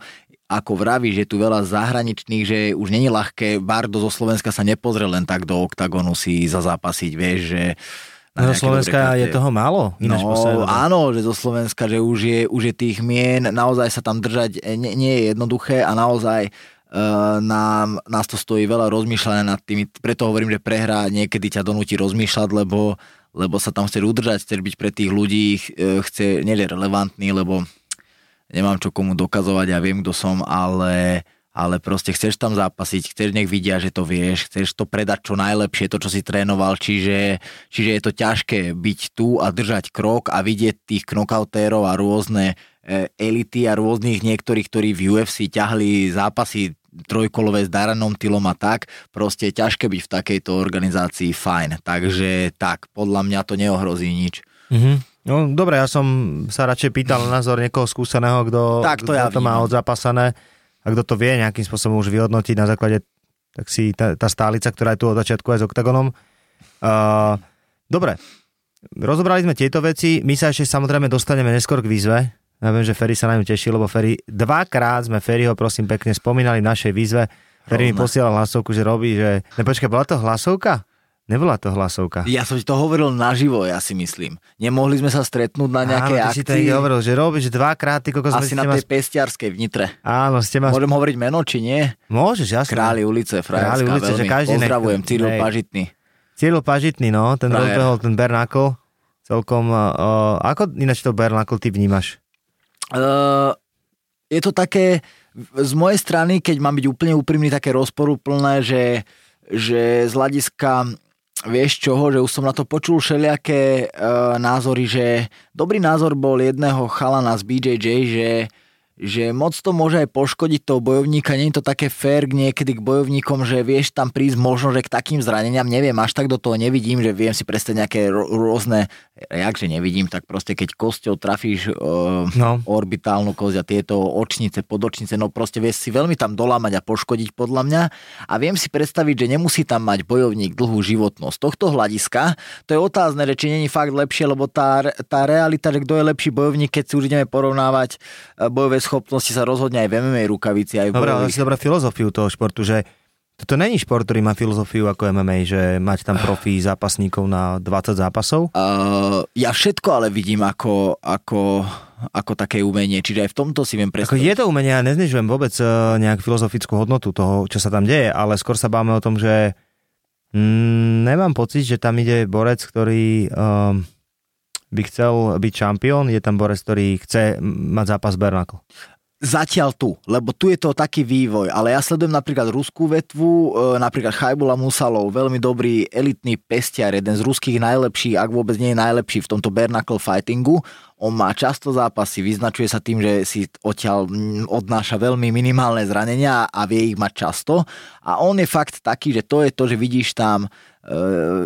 ako vravíš, že tu veľa zahraničných, že už není ľahké, Bardo zo Slovenska sa nepozrie len tak do oktagonu si zazápasiť, vieš, že na No, nejaké Slovenska je toho málo. Ináč no, áno, že zo Slovenska, že už je, už je tých mien, naozaj sa tam držať e, nie, nie je jednoduché a naozaj uh, nám, nás to stojí veľa rozmýšľania nad tými, preto hovorím, že prehra niekedy ťa donúti rozmýšľať, lebo, lebo sa tam chceš udržať, chceš byť pre tých ľudí, e, chce, nie relevantný, lebo nemám čo komu dokazovať, ja viem, kto som, ale, ale proste chceš tam zápasiť, chceš nech vidia, že to vieš, chceš to predať čo najlepšie, to, čo si trénoval, čiže, čiže je to ťažké byť tu a držať krok a vidieť tých knokautérov a rôzne e, elity a rôznych niektorých, ktorí v UFC ťahli zápasy trojkolové s Daranom Tylom a tak, proste je ťažké byť v takejto organizácii fajn. Takže tak, podľa mňa to neohrozí nič. Mhm. No dobre, ja som sa radšej pýtal názor niekoho skúseného, kto, Tak, to kto ja to má odzapasané a kto to vie nejakým spôsobom už vyhodnotiť na základe tak si tá, tá stálica, ktorá je tu od začiatku aj s OKTAGONom. Uh, dobre, rozobrali sme tieto veci, my sa ešte samozrejme dostaneme neskôr k výzve. Ja viem, že Ferry sa na ňu teší, lebo Ferry, dvakrát sme Ferryho prosím pekne spomínali v našej výzve. Ferry mi posielal hlasovku, že robí, že... Ne, počkaj, bola to hlasovka? Nebola to hlasovka. Ja som ti to hovoril naživo, ja si myslím. Nemohli sme sa stretnúť na nejakej Áno, ty si to akcii. hovoril, že robíš dvakrát, ty kokos, Asi ste na ma... tej pestiarskej v Nitre. Áno, ste ma... Môžem hovoriť meno, či nie? Môžeš, jasne. Králi ulice, frajerská, Králi ulice, že veľmi. každý nech- Pozdravujem, Cyril. Pažitný. Cyril Pažitný, no, ten Frajer. rozbehol ten Bernakl. Celkom, uh, ako ináč to Bernakl ty vnímaš? Uh, je to také, z mojej strany, keď mám byť úplne úprimný, také rozporúplné, že, že z hľadiska vieš čoho, že už som na to počul všelijaké uh, názory, že dobrý názor bol jedného chalana z BJJ, že že moc to môže aj poškodiť toho bojovníka, nie je to také fair niekedy k bojovníkom, že vieš tam prísť možno, že k takým zraneniam, neviem, až tak do toho nevidím, že viem si predstaviť nejaké rôzne, jakže nevidím, tak proste keď kosťou trafíš uh, No. orbitálnu kosť a tieto očnice, podočnice, no proste vieš si veľmi tam dolámať a poškodiť podľa mňa a viem si predstaviť, že nemusí tam mať bojovník dlhú životnosť. Z tohto hľadiska to je otázne, že či není fakt lepšie, lebo tá, tá realita, že kto je lepší bojovník, keď si už ideme porovnávať e, bojové schopnosti sa rozhodne aj v MMA rukavici, aj v Dobre, ale si dobrá filozofiu toho športu, že toto není šport, ktorý má filozofiu ako MMA, že mať tam profi zápasníkov na 20 zápasov. Uh, ja všetko ale vidím ako, ako, ako také umenie, čiže aj v tomto si viem Ako predstaviť. je to umenie, ja neznižujem vôbec uh, nejak filozofickú hodnotu toho, čo sa tam deje, ale skôr sa báme o tom, že mm, nemám pocit, že tam ide borec, ktorý um, by chcel byť šampión, je tam borec, ktorý chce mať zápas Bernakl. Zatiaľ tu, lebo tu je to taký vývoj, ale ja sledujem napríklad ruskú vetvu, e, napríklad Chajbula Musalov, veľmi dobrý elitný pestiar, jeden z ruských najlepších, ak vôbec nie je najlepší v tomto Bernacle fightingu. On má často zápasy, vyznačuje sa tým, že si odtiaľ odnáša veľmi minimálne zranenia a vie ich mať často. A on je fakt taký, že to je to, že vidíš tam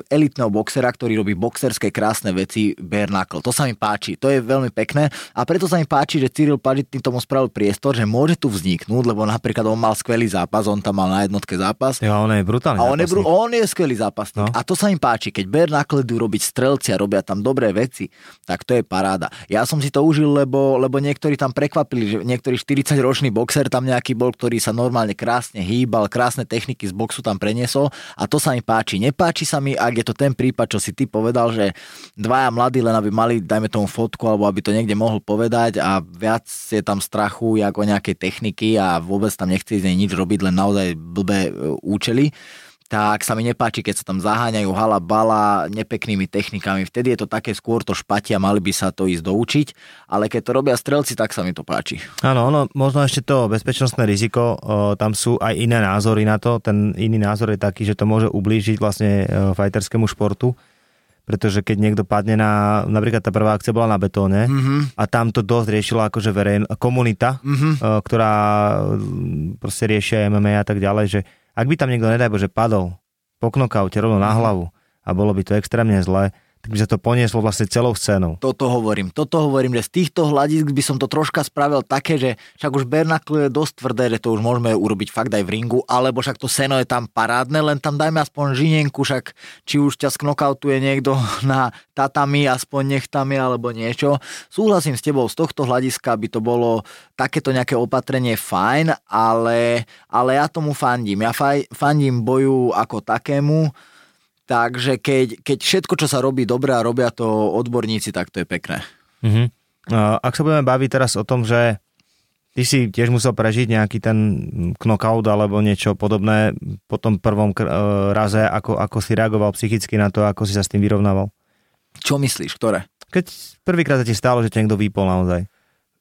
elitného boxera, ktorý robí boxerské krásne veci Bernakl. To sa mi páči, to je veľmi pekné a preto sa mi páči, že Cyril Pažitný tomu spravil priestor, že môže tu vzniknúť, lebo napríklad on mal skvelý zápas, on tam mal na jednotke zápas Ja, on je brutálny. a on je, bru- on je skvelý zápasník. No. A to sa mi páči, keď Bernakle idú robiť strelci a robia tam dobré veci, tak to je paráda. Ja som si to užil, lebo, lebo niektorí tam prekvapili, že niektorý 40-ročný boxer tam nejaký bol, ktorý sa normálne krásne hýbal, krásne techniky z boxu tam preniesol a to sa mi páči. Nepáči sa mi, ak je to ten prípad, čo si ty povedal, že dvaja mladí len aby mali, dajme tomu fotku, alebo aby to niekde mohol povedať a viac je tam strachu, ako nejakej techniky a vôbec tam nechce ísť nič robiť, len naozaj blbé e, účely tak sa mi nepáči, keď sa tam zaháňajú hala bala nepeknými technikami. Vtedy je to také skôr to špatia, mali by sa to ísť doučiť, ale keď to robia strelci, tak sa mi to páči. Áno, ono, možno ešte to bezpečnostné riziko, o, tam sú aj iné názory na to. Ten iný názor je taký, že to môže ublížiť vlastne e, fajterskému športu, pretože keď niekto padne na, napríklad tá prvá akcia bola na betóne Mhm. a tam to dosť riešila akože verejn, komunita, Mhm. e, ktorá proste riešia MMA a tak ďalej, že ak by tam niekto, nedaj Bože, padol po knockoute rovno na hlavu a bolo by to extrémne zle, tak by sa to ponieslo vlastne celou scénou. Toto hovorím, toto hovorím, že z týchto hľadisk by som to troška spravil také, že však už Bernakle je dosť tvrdé, že to už môžeme urobiť fakt aj v ringu, alebo však to seno je tam parádne, len tam dajme aspoň žinienku, však či už ťa sknokautuje niekto na tatami, aspoň nech tam je, alebo niečo. Súhlasím s tebou, z tohto hľadiska by to bolo takéto nejaké opatrenie fajn, ale, ale ja tomu fandím. Ja faj, fandím boju ako takému, Takže keď, keď všetko, čo sa robí dobre a robia to odborníci, tak to je pekné. Uh-huh. Ak sa budeme baviť teraz o tom, že ty si tiež musel prežiť nejaký ten knockout alebo niečo podobné po tom prvom e, raze, ako, ako si reagoval psychicky na to, ako si sa s tým vyrovnával? Čo myslíš, ktoré? Keď prvýkrát sa ti stalo, že ťa niekto vypol naozaj.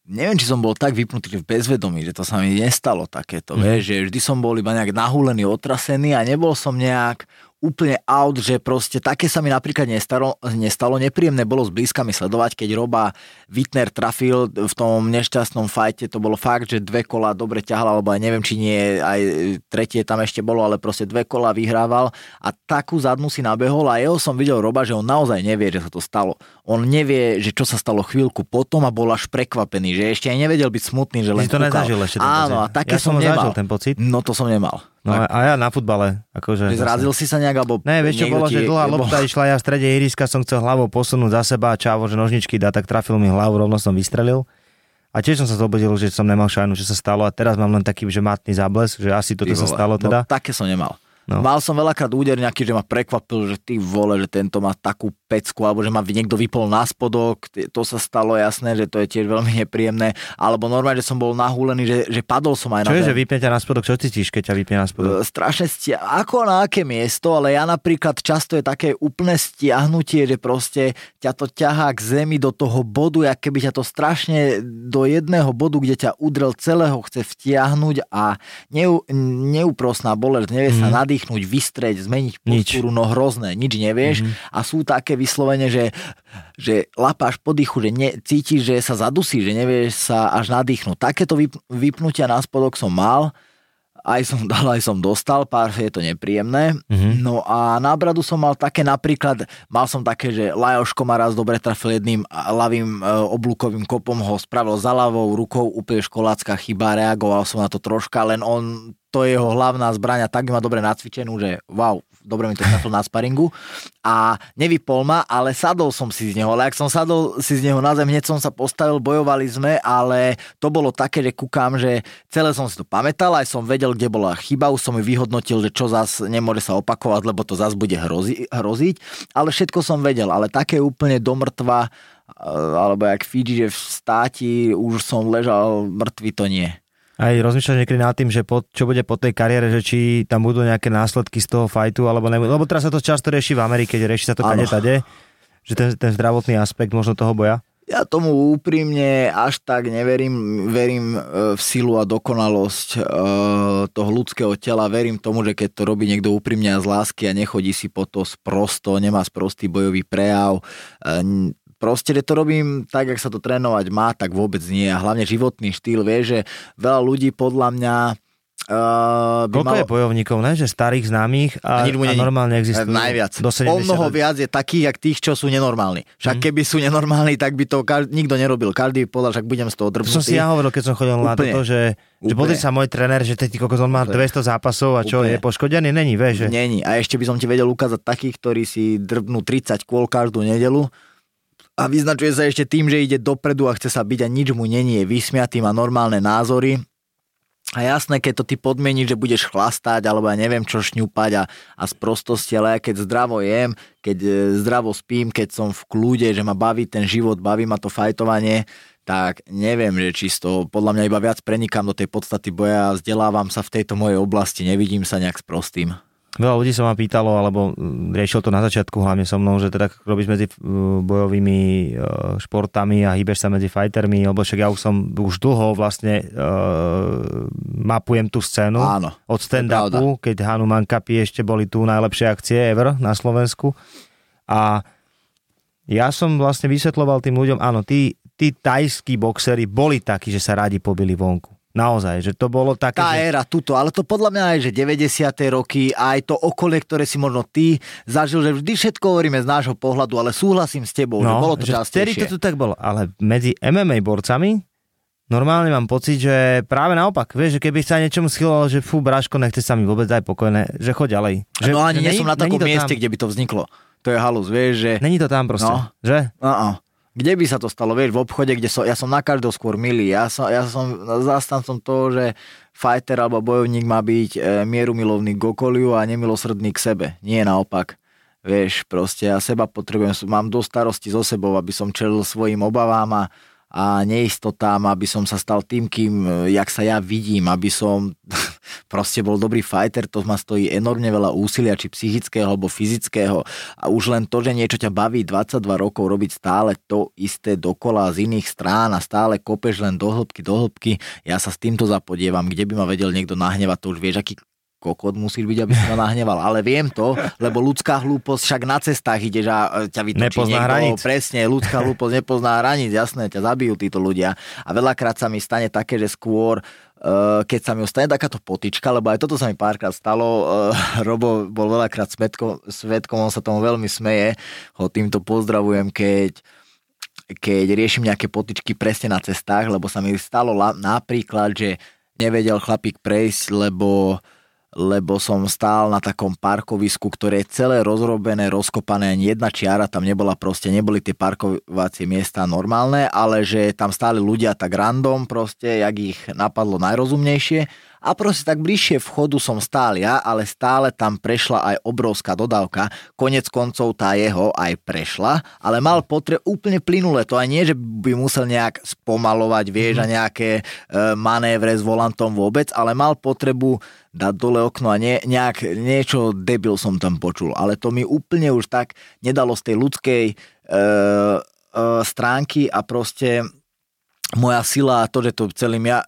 Neviem, či som bol tak vypnutý v bezvedomí, že to sa mi nestalo takéto, mm. vieš, že vždy som bol iba nejak nahúlený, otrasený a nebol som nejak úplne out, že proste také sa mi napríklad nestalo, nestalo. Nepríjemné bolo zblízka mi sledovať, keď Roba Wittner trafil v tom nešťastnom fajte, to bolo fakt, že dve kola dobre ťahal, alebo aj neviem, či nie, aj tretie tam ešte bolo, ale proste dve kola vyhrával a takú zadnú si nabehol a jeho som videl Roba, že on naozaj nevie, že sa to stalo. On nevie, že čo sa stalo chvíľku potom a bol až prekvapený, že ešte aj nevedel byť smutný, že len si to kúkal. nezažil ešte ten Áno, pocit. a také ja som, som nemal. ten pocit. No to som nemal. No a a ja na futbale. Akože, Že zrazil si sa nejak, alebo Ne, vieš čo bolo, ti- že dlhá lopta išla, ja v strede ihriska som chcel hlavou posunúť za seba a čavo, že nožničky dá, tak trafil mi hlavu, rovno som vystrelil. A tiež som sa zobudil, že som nemal šajnu, že sa stalo a teraz mám len taký, že matný záblesk, že asi toto Ty sa stalo teda. No, také som nemal. No. Mal som veľakrát úder nejaký, že ma prekvapil, že ty vole, že tento má takú pecku, alebo že ma niekto vypol na spodok, to sa stalo jasné, že to je tiež veľmi nepríjemné, alebo normálne, že som bol nahúlený, že, že padol som aj Čo na je, že zem. vypne ťa na spodok, čo cítiš, keď ťa vypne na spodok? E, strašne stia- ako na aké miesto, ale ja napríklad často je také úplné stiahnutie, že proste ťa to ťahá k zemi do toho bodu, jak keby ťa to strašne do jedného bodu, kde ťa udrel celého, chce vtiahnuť a neu, neúprosná bolesť, nevieš mm. sa nadýchnuť, vystrieť, zmeniť Mhm. Nič. postúru, no hrozné, nič nevieš mm. a sú také vyslovene, že, že lapáš po dýchu, že ne, cítiš, že sa zadusí, že nevieš sa až nadýchnuť. Takéto vyp, vypnutia na spodok som mal, aj som dal, aj som dostal, pár je to nepríjemné. Mhm. No a na bradu som mal také napríklad, mal som také, že Lajoško ma raz dobre trafil jedným ľavým e, oblúkovým kopom, ho spravil za ľavou rukou, úplne školácká chyba, reagoval som na to troška, len on, to je jeho hlavná zbraň a tak má dobre nacvičenú, že wow, dobre mi to trafil na sparingu a nevypol ma, ale sadol som si z neho, ale ak som sadol si z neho na zem, hneď som sa postavil, bojovali sme, ale to bolo také, že kúkam, že celé som si to pamätal, aj som vedel, kde bola chyba, už som ju vyhodnotil, že čo zas nemôže sa opakovať, lebo to zas bude hrozi, hroziť, ale všetko som vedel, ale také úplne do mŕtva, eh, alebo jak Fiji, že v státi už som ležal mŕtvy, to nie. Aj rozmýšľaš niekedy nad tým, že po, čo bude po tej kariére, že či tam budú nejaké následky z toho fajtu, alebo nebudú. Lebo teraz sa to často rieši v Amerike, že rieši sa to kade tade, že ten, ten zdravotný aspekt možno toho boja. Ja tomu úprimne až tak neverím. Verím e, v silu a dokonalosť e, toho ľudského tela. Verím tomu, že keď to robí niekto úprimne a z lásky a nechodí si po to sprosto, nemá sprostý bojový prejav. Proste, že to robím tak, jak sa to trénovať má, tak vôbec nie. A hlavne životný štýl, vie, že veľa ľudí podľa mňa uh, by Koľko malo... je bojovníkov, ne? Že starých známych a, A nič mu a normálne existujú. Najviac. Do 70 O mnoho viac je takých, jak tých, čo sú nenormálni. Však Mhm. keby sú nenormálni, tak by to každý, nikto nerobil. Každý povedal, však budem z toho To drbnutý. som si ja hovoril, keď som chodil na Úplne. toto, že, že Úplne. pozri sa môj tréner, že ty kokos, on má 200 zápasov a čo, Úplne. je poškodený? Není, vieš, že... Není. A ešte by som ti vedel ukázať takých, ktorí si drbnú 30 kôl každú nedelu a vyznačuje sa ešte tým, že ide dopredu a chce sa byť a nič mu není, je vysmiatý, má normálne názory. A jasné, keď to ty podmieníš, že budeš chlastať, alebo ja neviem čo šňupať a, a z prostosti, ale ja keď zdravo jem, keď e, zdravo spím, keď som v kľude, že ma baví ten život, baví ma to fajtovanie, tak neviem, že čisto, podľa mňa iba viac prenikám do tej podstaty boja a vzdelávam sa v tejto mojej oblasti, nevidím sa nejak s prostým. Veľa ľudí sa ma pýtalo, alebo riešil to na začiatku hlavne so mnou, že teda robíš medzi bojovými uh, športami a hýbeš sa medzi fightermi, lebo však ja už som už dlho vlastne uh, mapujem tú scénu. Áno, Od stand-upu, keď Hanuman Cupy ešte boli tu najlepšie akcie ever na Slovensku. A ja som vlastne vysvetloval tým ľuďom, áno, tí, tí tajskí boxery boli takí, že sa radi pobili vonku. Naozaj, že to bolo také, Tá že... éra, tuto, ale to podľa mňa aj, že 90. roky, aj to okolie, ktoré si možno ty zažil, že vždy všetko hovoríme z nášho pohľadu, ale súhlasím s tebou, že bolo to No, že častejšie. to tu tak bolo, ale medzi MMA borcami normálne mám pocit, že práve naopak, vieš, že keby sa niečomu schylalo, že fú, Bráško, nechce sa mi vôbec dať pokojné, že choď ďalej. Že, no ani nie som na takom mieste, tam. kde by to vzniklo. To je halus, vieš, že... Není to tam proste, No. že? Uh-uh. Kde by sa to stalo, vieš, v obchode, kde som, ja som na každého skôr milý, ja som, ja som zastancom toho, že fighter alebo bojovník má byť e, mierumilovný k okoliu a nemilosrdný k sebe, nie naopak. Vieš, proste ja seba potrebujem, mám dosť starosti so sebou, aby som čelil svojim obavám a, a neistotám, aby som sa stal tým, kým, jak sa ja vidím, aby som proste bol dobrý fighter, to ma stojí enormne veľa úsilia, či psychického alebo fyzického a už len to, že niečo ťa baví 22 rokov robiť stále to isté dokola z iných strán a stále kopeš len do hĺbky, do hĺbky, ja sa s týmto zapodievam, kde by ma vedel niekto nahnevať, to už vieš, aký kokot musíš byť, aby si ma nahneval. Ale viem to, lebo ľudská hlúposť však na cestách ideš a e, ťa vytočí Nepozná niekto. hraníc. Presne, ľudská hlúposť nepozná hraníc, jasné, ťa zabijú títo ľudia. A veľakrát sa mi stane také, že skôr keď sa mi stane takáto potička, lebo aj toto sa mi párkrát stalo, uh, Robo bol veľakrát svetkom, svetkom, on sa tomu veľmi smeje, ho týmto pozdravujem, keď keď riešim nejaké potičky presne na cestách, lebo sa mi stalo la- napríklad, že nevedel chlapík prejsť, lebo lebo som stál na takom parkovisku, ktoré je celé rozrobené, rozkopané, ani jedna čiara tam nebola proste, neboli tie parkovacie miesta normálne, ale že tam stáli ľudia tak random proste, jak ich napadlo najrozumnejšie a proste tak bližšie vchodu som stál ja, ale stále tam prešla aj obrovská dodávka. Konec koncov tá jeho aj prešla, ale mal potre úplne plynule. To aj nie, že by musel nejak spomalovať, vieš, a nejaké e, manévre s volantom vôbec, ale mal potrebu dať dole okno a nie, nejak, niečo debil som tam počul. Ale to mi úplne už tak nedalo z tej ľudskej e, e, stránky a proste moja sila a to, že to celým ja,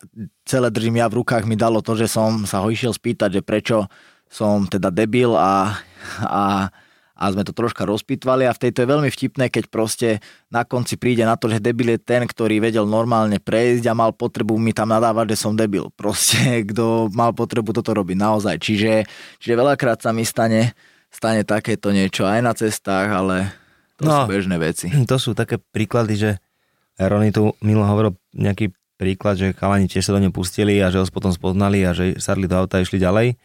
celé držím ja v rukách, mi dalo to, že som sa ho išiel spýtať, že prečo som teda debil a, a, a sme to troška rozpitvali a v tejto je veľmi vtipné, keď proste na konci príde na to, že debil je ten, ktorý vedel normálne prejsť a mal potrebu mi tam nadávať, že som debil. Proste, kto mal potrebu toto robiť naozaj. Čiže, čiže veľakrát sa mi stane, stane takéto niečo aj na cestách, ale to No. sú bežné veci. To sú také príklady, že Rony tu milo hovoril nejaký príklad, že chalani tiež sa do neho pustili a že ho potom spoznali a že sadli do auta a išli ďalej.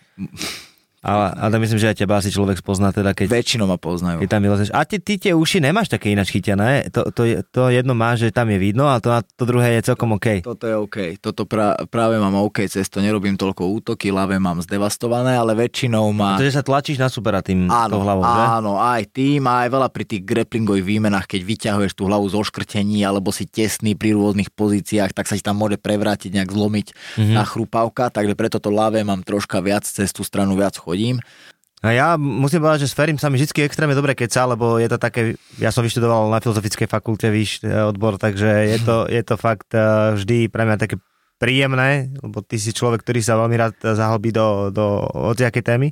A, a tak myslím, že aj teba asi človek spozná teda, keď, Väčšinou ma poznajú. keď tam vylezeš. A ty, ty tie uši nemáš také ináč chytené. To, to, to jedno máš, že tam je vidno a to, to druhé je celkom OK. Toto je OK. Toto pra, práve mám OK cesto, nerobím toľko útoky, ľavé mám zdevastované, ale väčšinou má... To, že sa tlačíš na supera tým Áno, hlavou, že? áno, aj tým, aj veľa pri tých grapplingových výmenách, keď vyťahuješ tú hlavu zo škrtení alebo si tesný pri rôznych pozíciách, tak sa ti tam môže prevrátiť, nejak zlomiť Mhm. mm-hmm. na chrupavka, takže preto to ľavé mám troška viac, cez tú stranu viac chodím. A ja musím povedať, že s Ferim sa mi vždy extrémne dobre keca, lebo je to také, ja som vyštudoval na filozofickej fakulte víš, e, odbor, takže je to, je to fakt e, vždy pre mňa také príjemné, lebo ty si človek, ktorý sa veľmi rád zahlbí do, do hociakej témy.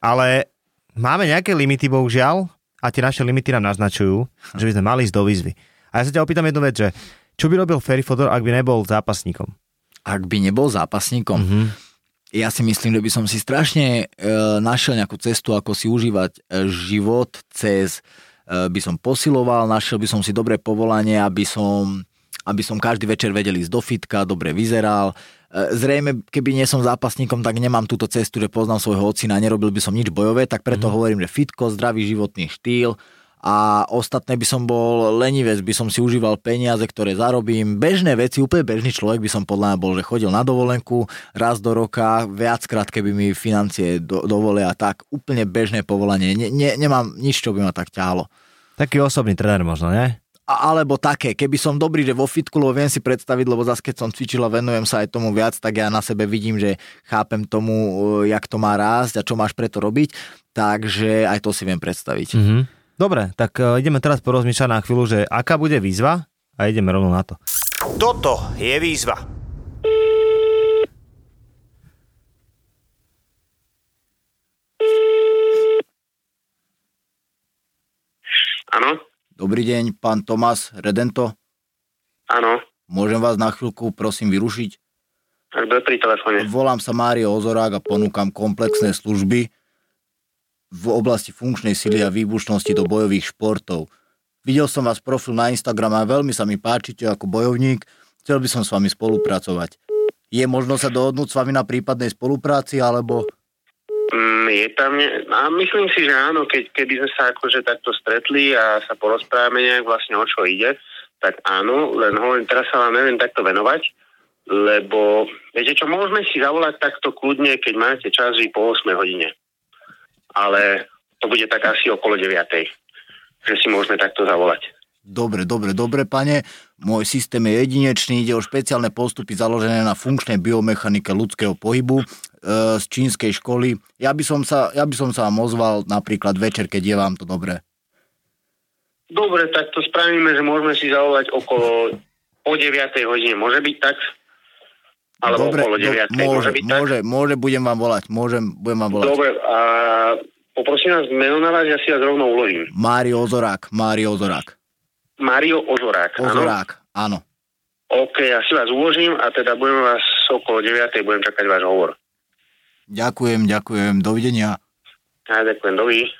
Ale máme nejaké limity, bohužiaľ, a tie naše limity nám naznačujú, že by sme mali ísť do výzvy. A ja sa ťa opýtam jednu vec, že čo by robil Ferry Fodor, ak by nebol zápasníkom? Ak by nebol zápasníkom, Mhm. mm-hmm. Ja si myslím, že by som si strašne e, našiel nejakú cestu, ako si užívať e, život cez, e, by som posiloval, našiel by som si dobré povolanie, aby som, aby som každý večer vedel ísť do fitka, dobre vyzeral. E, zrejme, keby nie som zápasníkom, tak nemám túto cestu, že poznám svojho ocina, nerobil by som nič bojové, tak preto mm. hovorím, že fitko, zdravý životný štýl, a ostatné by som bol lenivec, by som si užíval peniaze, ktoré zarobím. Bežné veci, úplne bežný človek by som podľa mňa bol, že chodil na dovolenku raz do roka, viackrát, keby mi financie do, dovolia a tak. Úplne bežné povolanie. Ne, ne, nemám nič, čo by ma tak ťahalo. Taký osobný tréner možno, ne? Alebo také, keby som dobrý, že vo fitku, lebo viem si predstaviť, lebo zase keď som cvičil a venujem sa aj tomu viac, tak ja na sebe vidím, že chápem tomu, eh, jak to má rásť a čo máš preto robiť, takže aj to si viem predstaviť. Mhm. Dobre, tak e, ideme teraz porozmýšľať na chvíľu, že aká bude výzva a ideme rovno na to. Toto je výzva. Áno, Dobrý deň, pán Tomás Redento. áno. Môžem vás na chvíľku prosím vyrušiť? Je pri telefóne? Volám sa Mário Ozorák a ponúkam komplexné služby v oblasti funkčnej sily a výbušnosti do bojových športov. Videl som vás profil na Instagram a veľmi sa mi páčite ako bojovník. Chcel by som s vami spolupracovať. Je možno sa dohodnúť s vami na prípadnej spolupráci, alebo... Mm, je tam, ne... a myslím si, že áno, keď, keby sme sa akože takto stretli a sa porozprávame nejak vlastne o čo ide, tak áno, len hovorím, teraz sa vám neviem takto venovať, lebo viete čo, môžeme si zavolať takto kľudne, keď máte čas, po 8 hodine. Ale to bude tak asi okolo 9. Že si môžeme takto zavolať. Dobre, dobre, dobre, pane. Môj systém je jedinečný, ide o špeciálne postupy založené na funkčnej biomechanike ľudského pohybu e, z čínskej školy. Ja by, som sa, ja by som sa vám ozval napríklad večer, keď je vám to dobré. Dobre, tak to spravíme, že môžeme si zavolať okolo o 9. hodine. Môže byť tak? Alebo dobre, okolo 9. do, môže, môže byť môže, môže, budem vám volať, môžem, budem vám volať. Dobre, a poprosím vás meno na vás, ja si vás rovno uložím. Mário Ozorák, Mário Ozorák. Mario Ozorák. áno? Ozorák, áno. OK, ja si vás uložím a teda budem vás okolo 9. budem čakať váš hovor. Ďakujem, ďakujem, dovidenia. Ja ďakujem, dovi.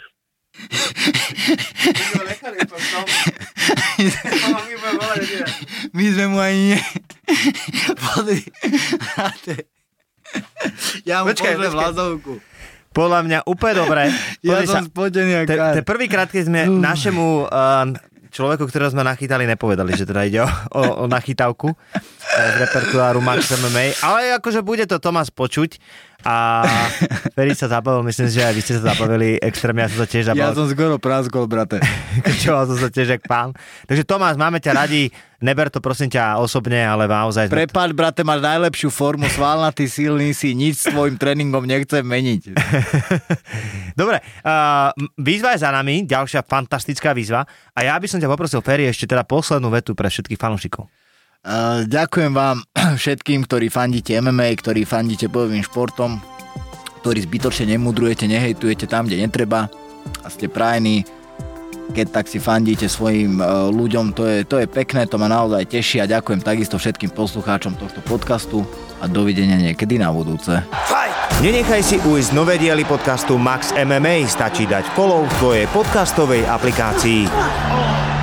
My sme mu ani ne... Pozri. ja mu Počkaj, počkaj, vlasovku. Podľa mňa úplne dobre. Ja Pozri sa, som spotený te, ako te prvýkrát, keď sme našemu um, človeku, ktorého sme nachytali, nepovedali, že teda ide o, o, o nachytavku eh, z repertoáru Max MMA, ale akože bude to Tomás počuť a Feri sa zabavil, myslím, že aj vy ste sa zabavili extrémne, ja som sa tiež Ja zabavil, som skoro praskol, brate. Kričoval som sa tiež jak pán. Takže Tomás, máme ťa radi, neber to prosím ťa osobne, ale naozaj Prepáč, brate, máš najlepšiu formu, svalnatý, silný si, nič s tvojim tréningom nechcem meniť. Dobre, uh, výzva je za nami, ďalšia fantastická výzva a ja by som ťa poprosil, Ferry, ešte teda poslednú vetu pre všetkých fanúšikov. Uh, ďakujem vám všetkým, ktorí fandíte MMA, ktorí fandíte bojovým športom, ktorí zbytočne nemudrujete, nehejtujete tam, kde netreba a ste prajní. Keď tak si fandíte svojim uh, ľuďom, to je, to je pekné, to ma naozaj teší a ďakujem takisto všetkým poslucháčom tohto podcastu a dovidenia niekedy na budúce. Nenechaj si ujsť nové diely podcastu Max MMA, stačí dať follow v tvojej podcastovej aplikácii.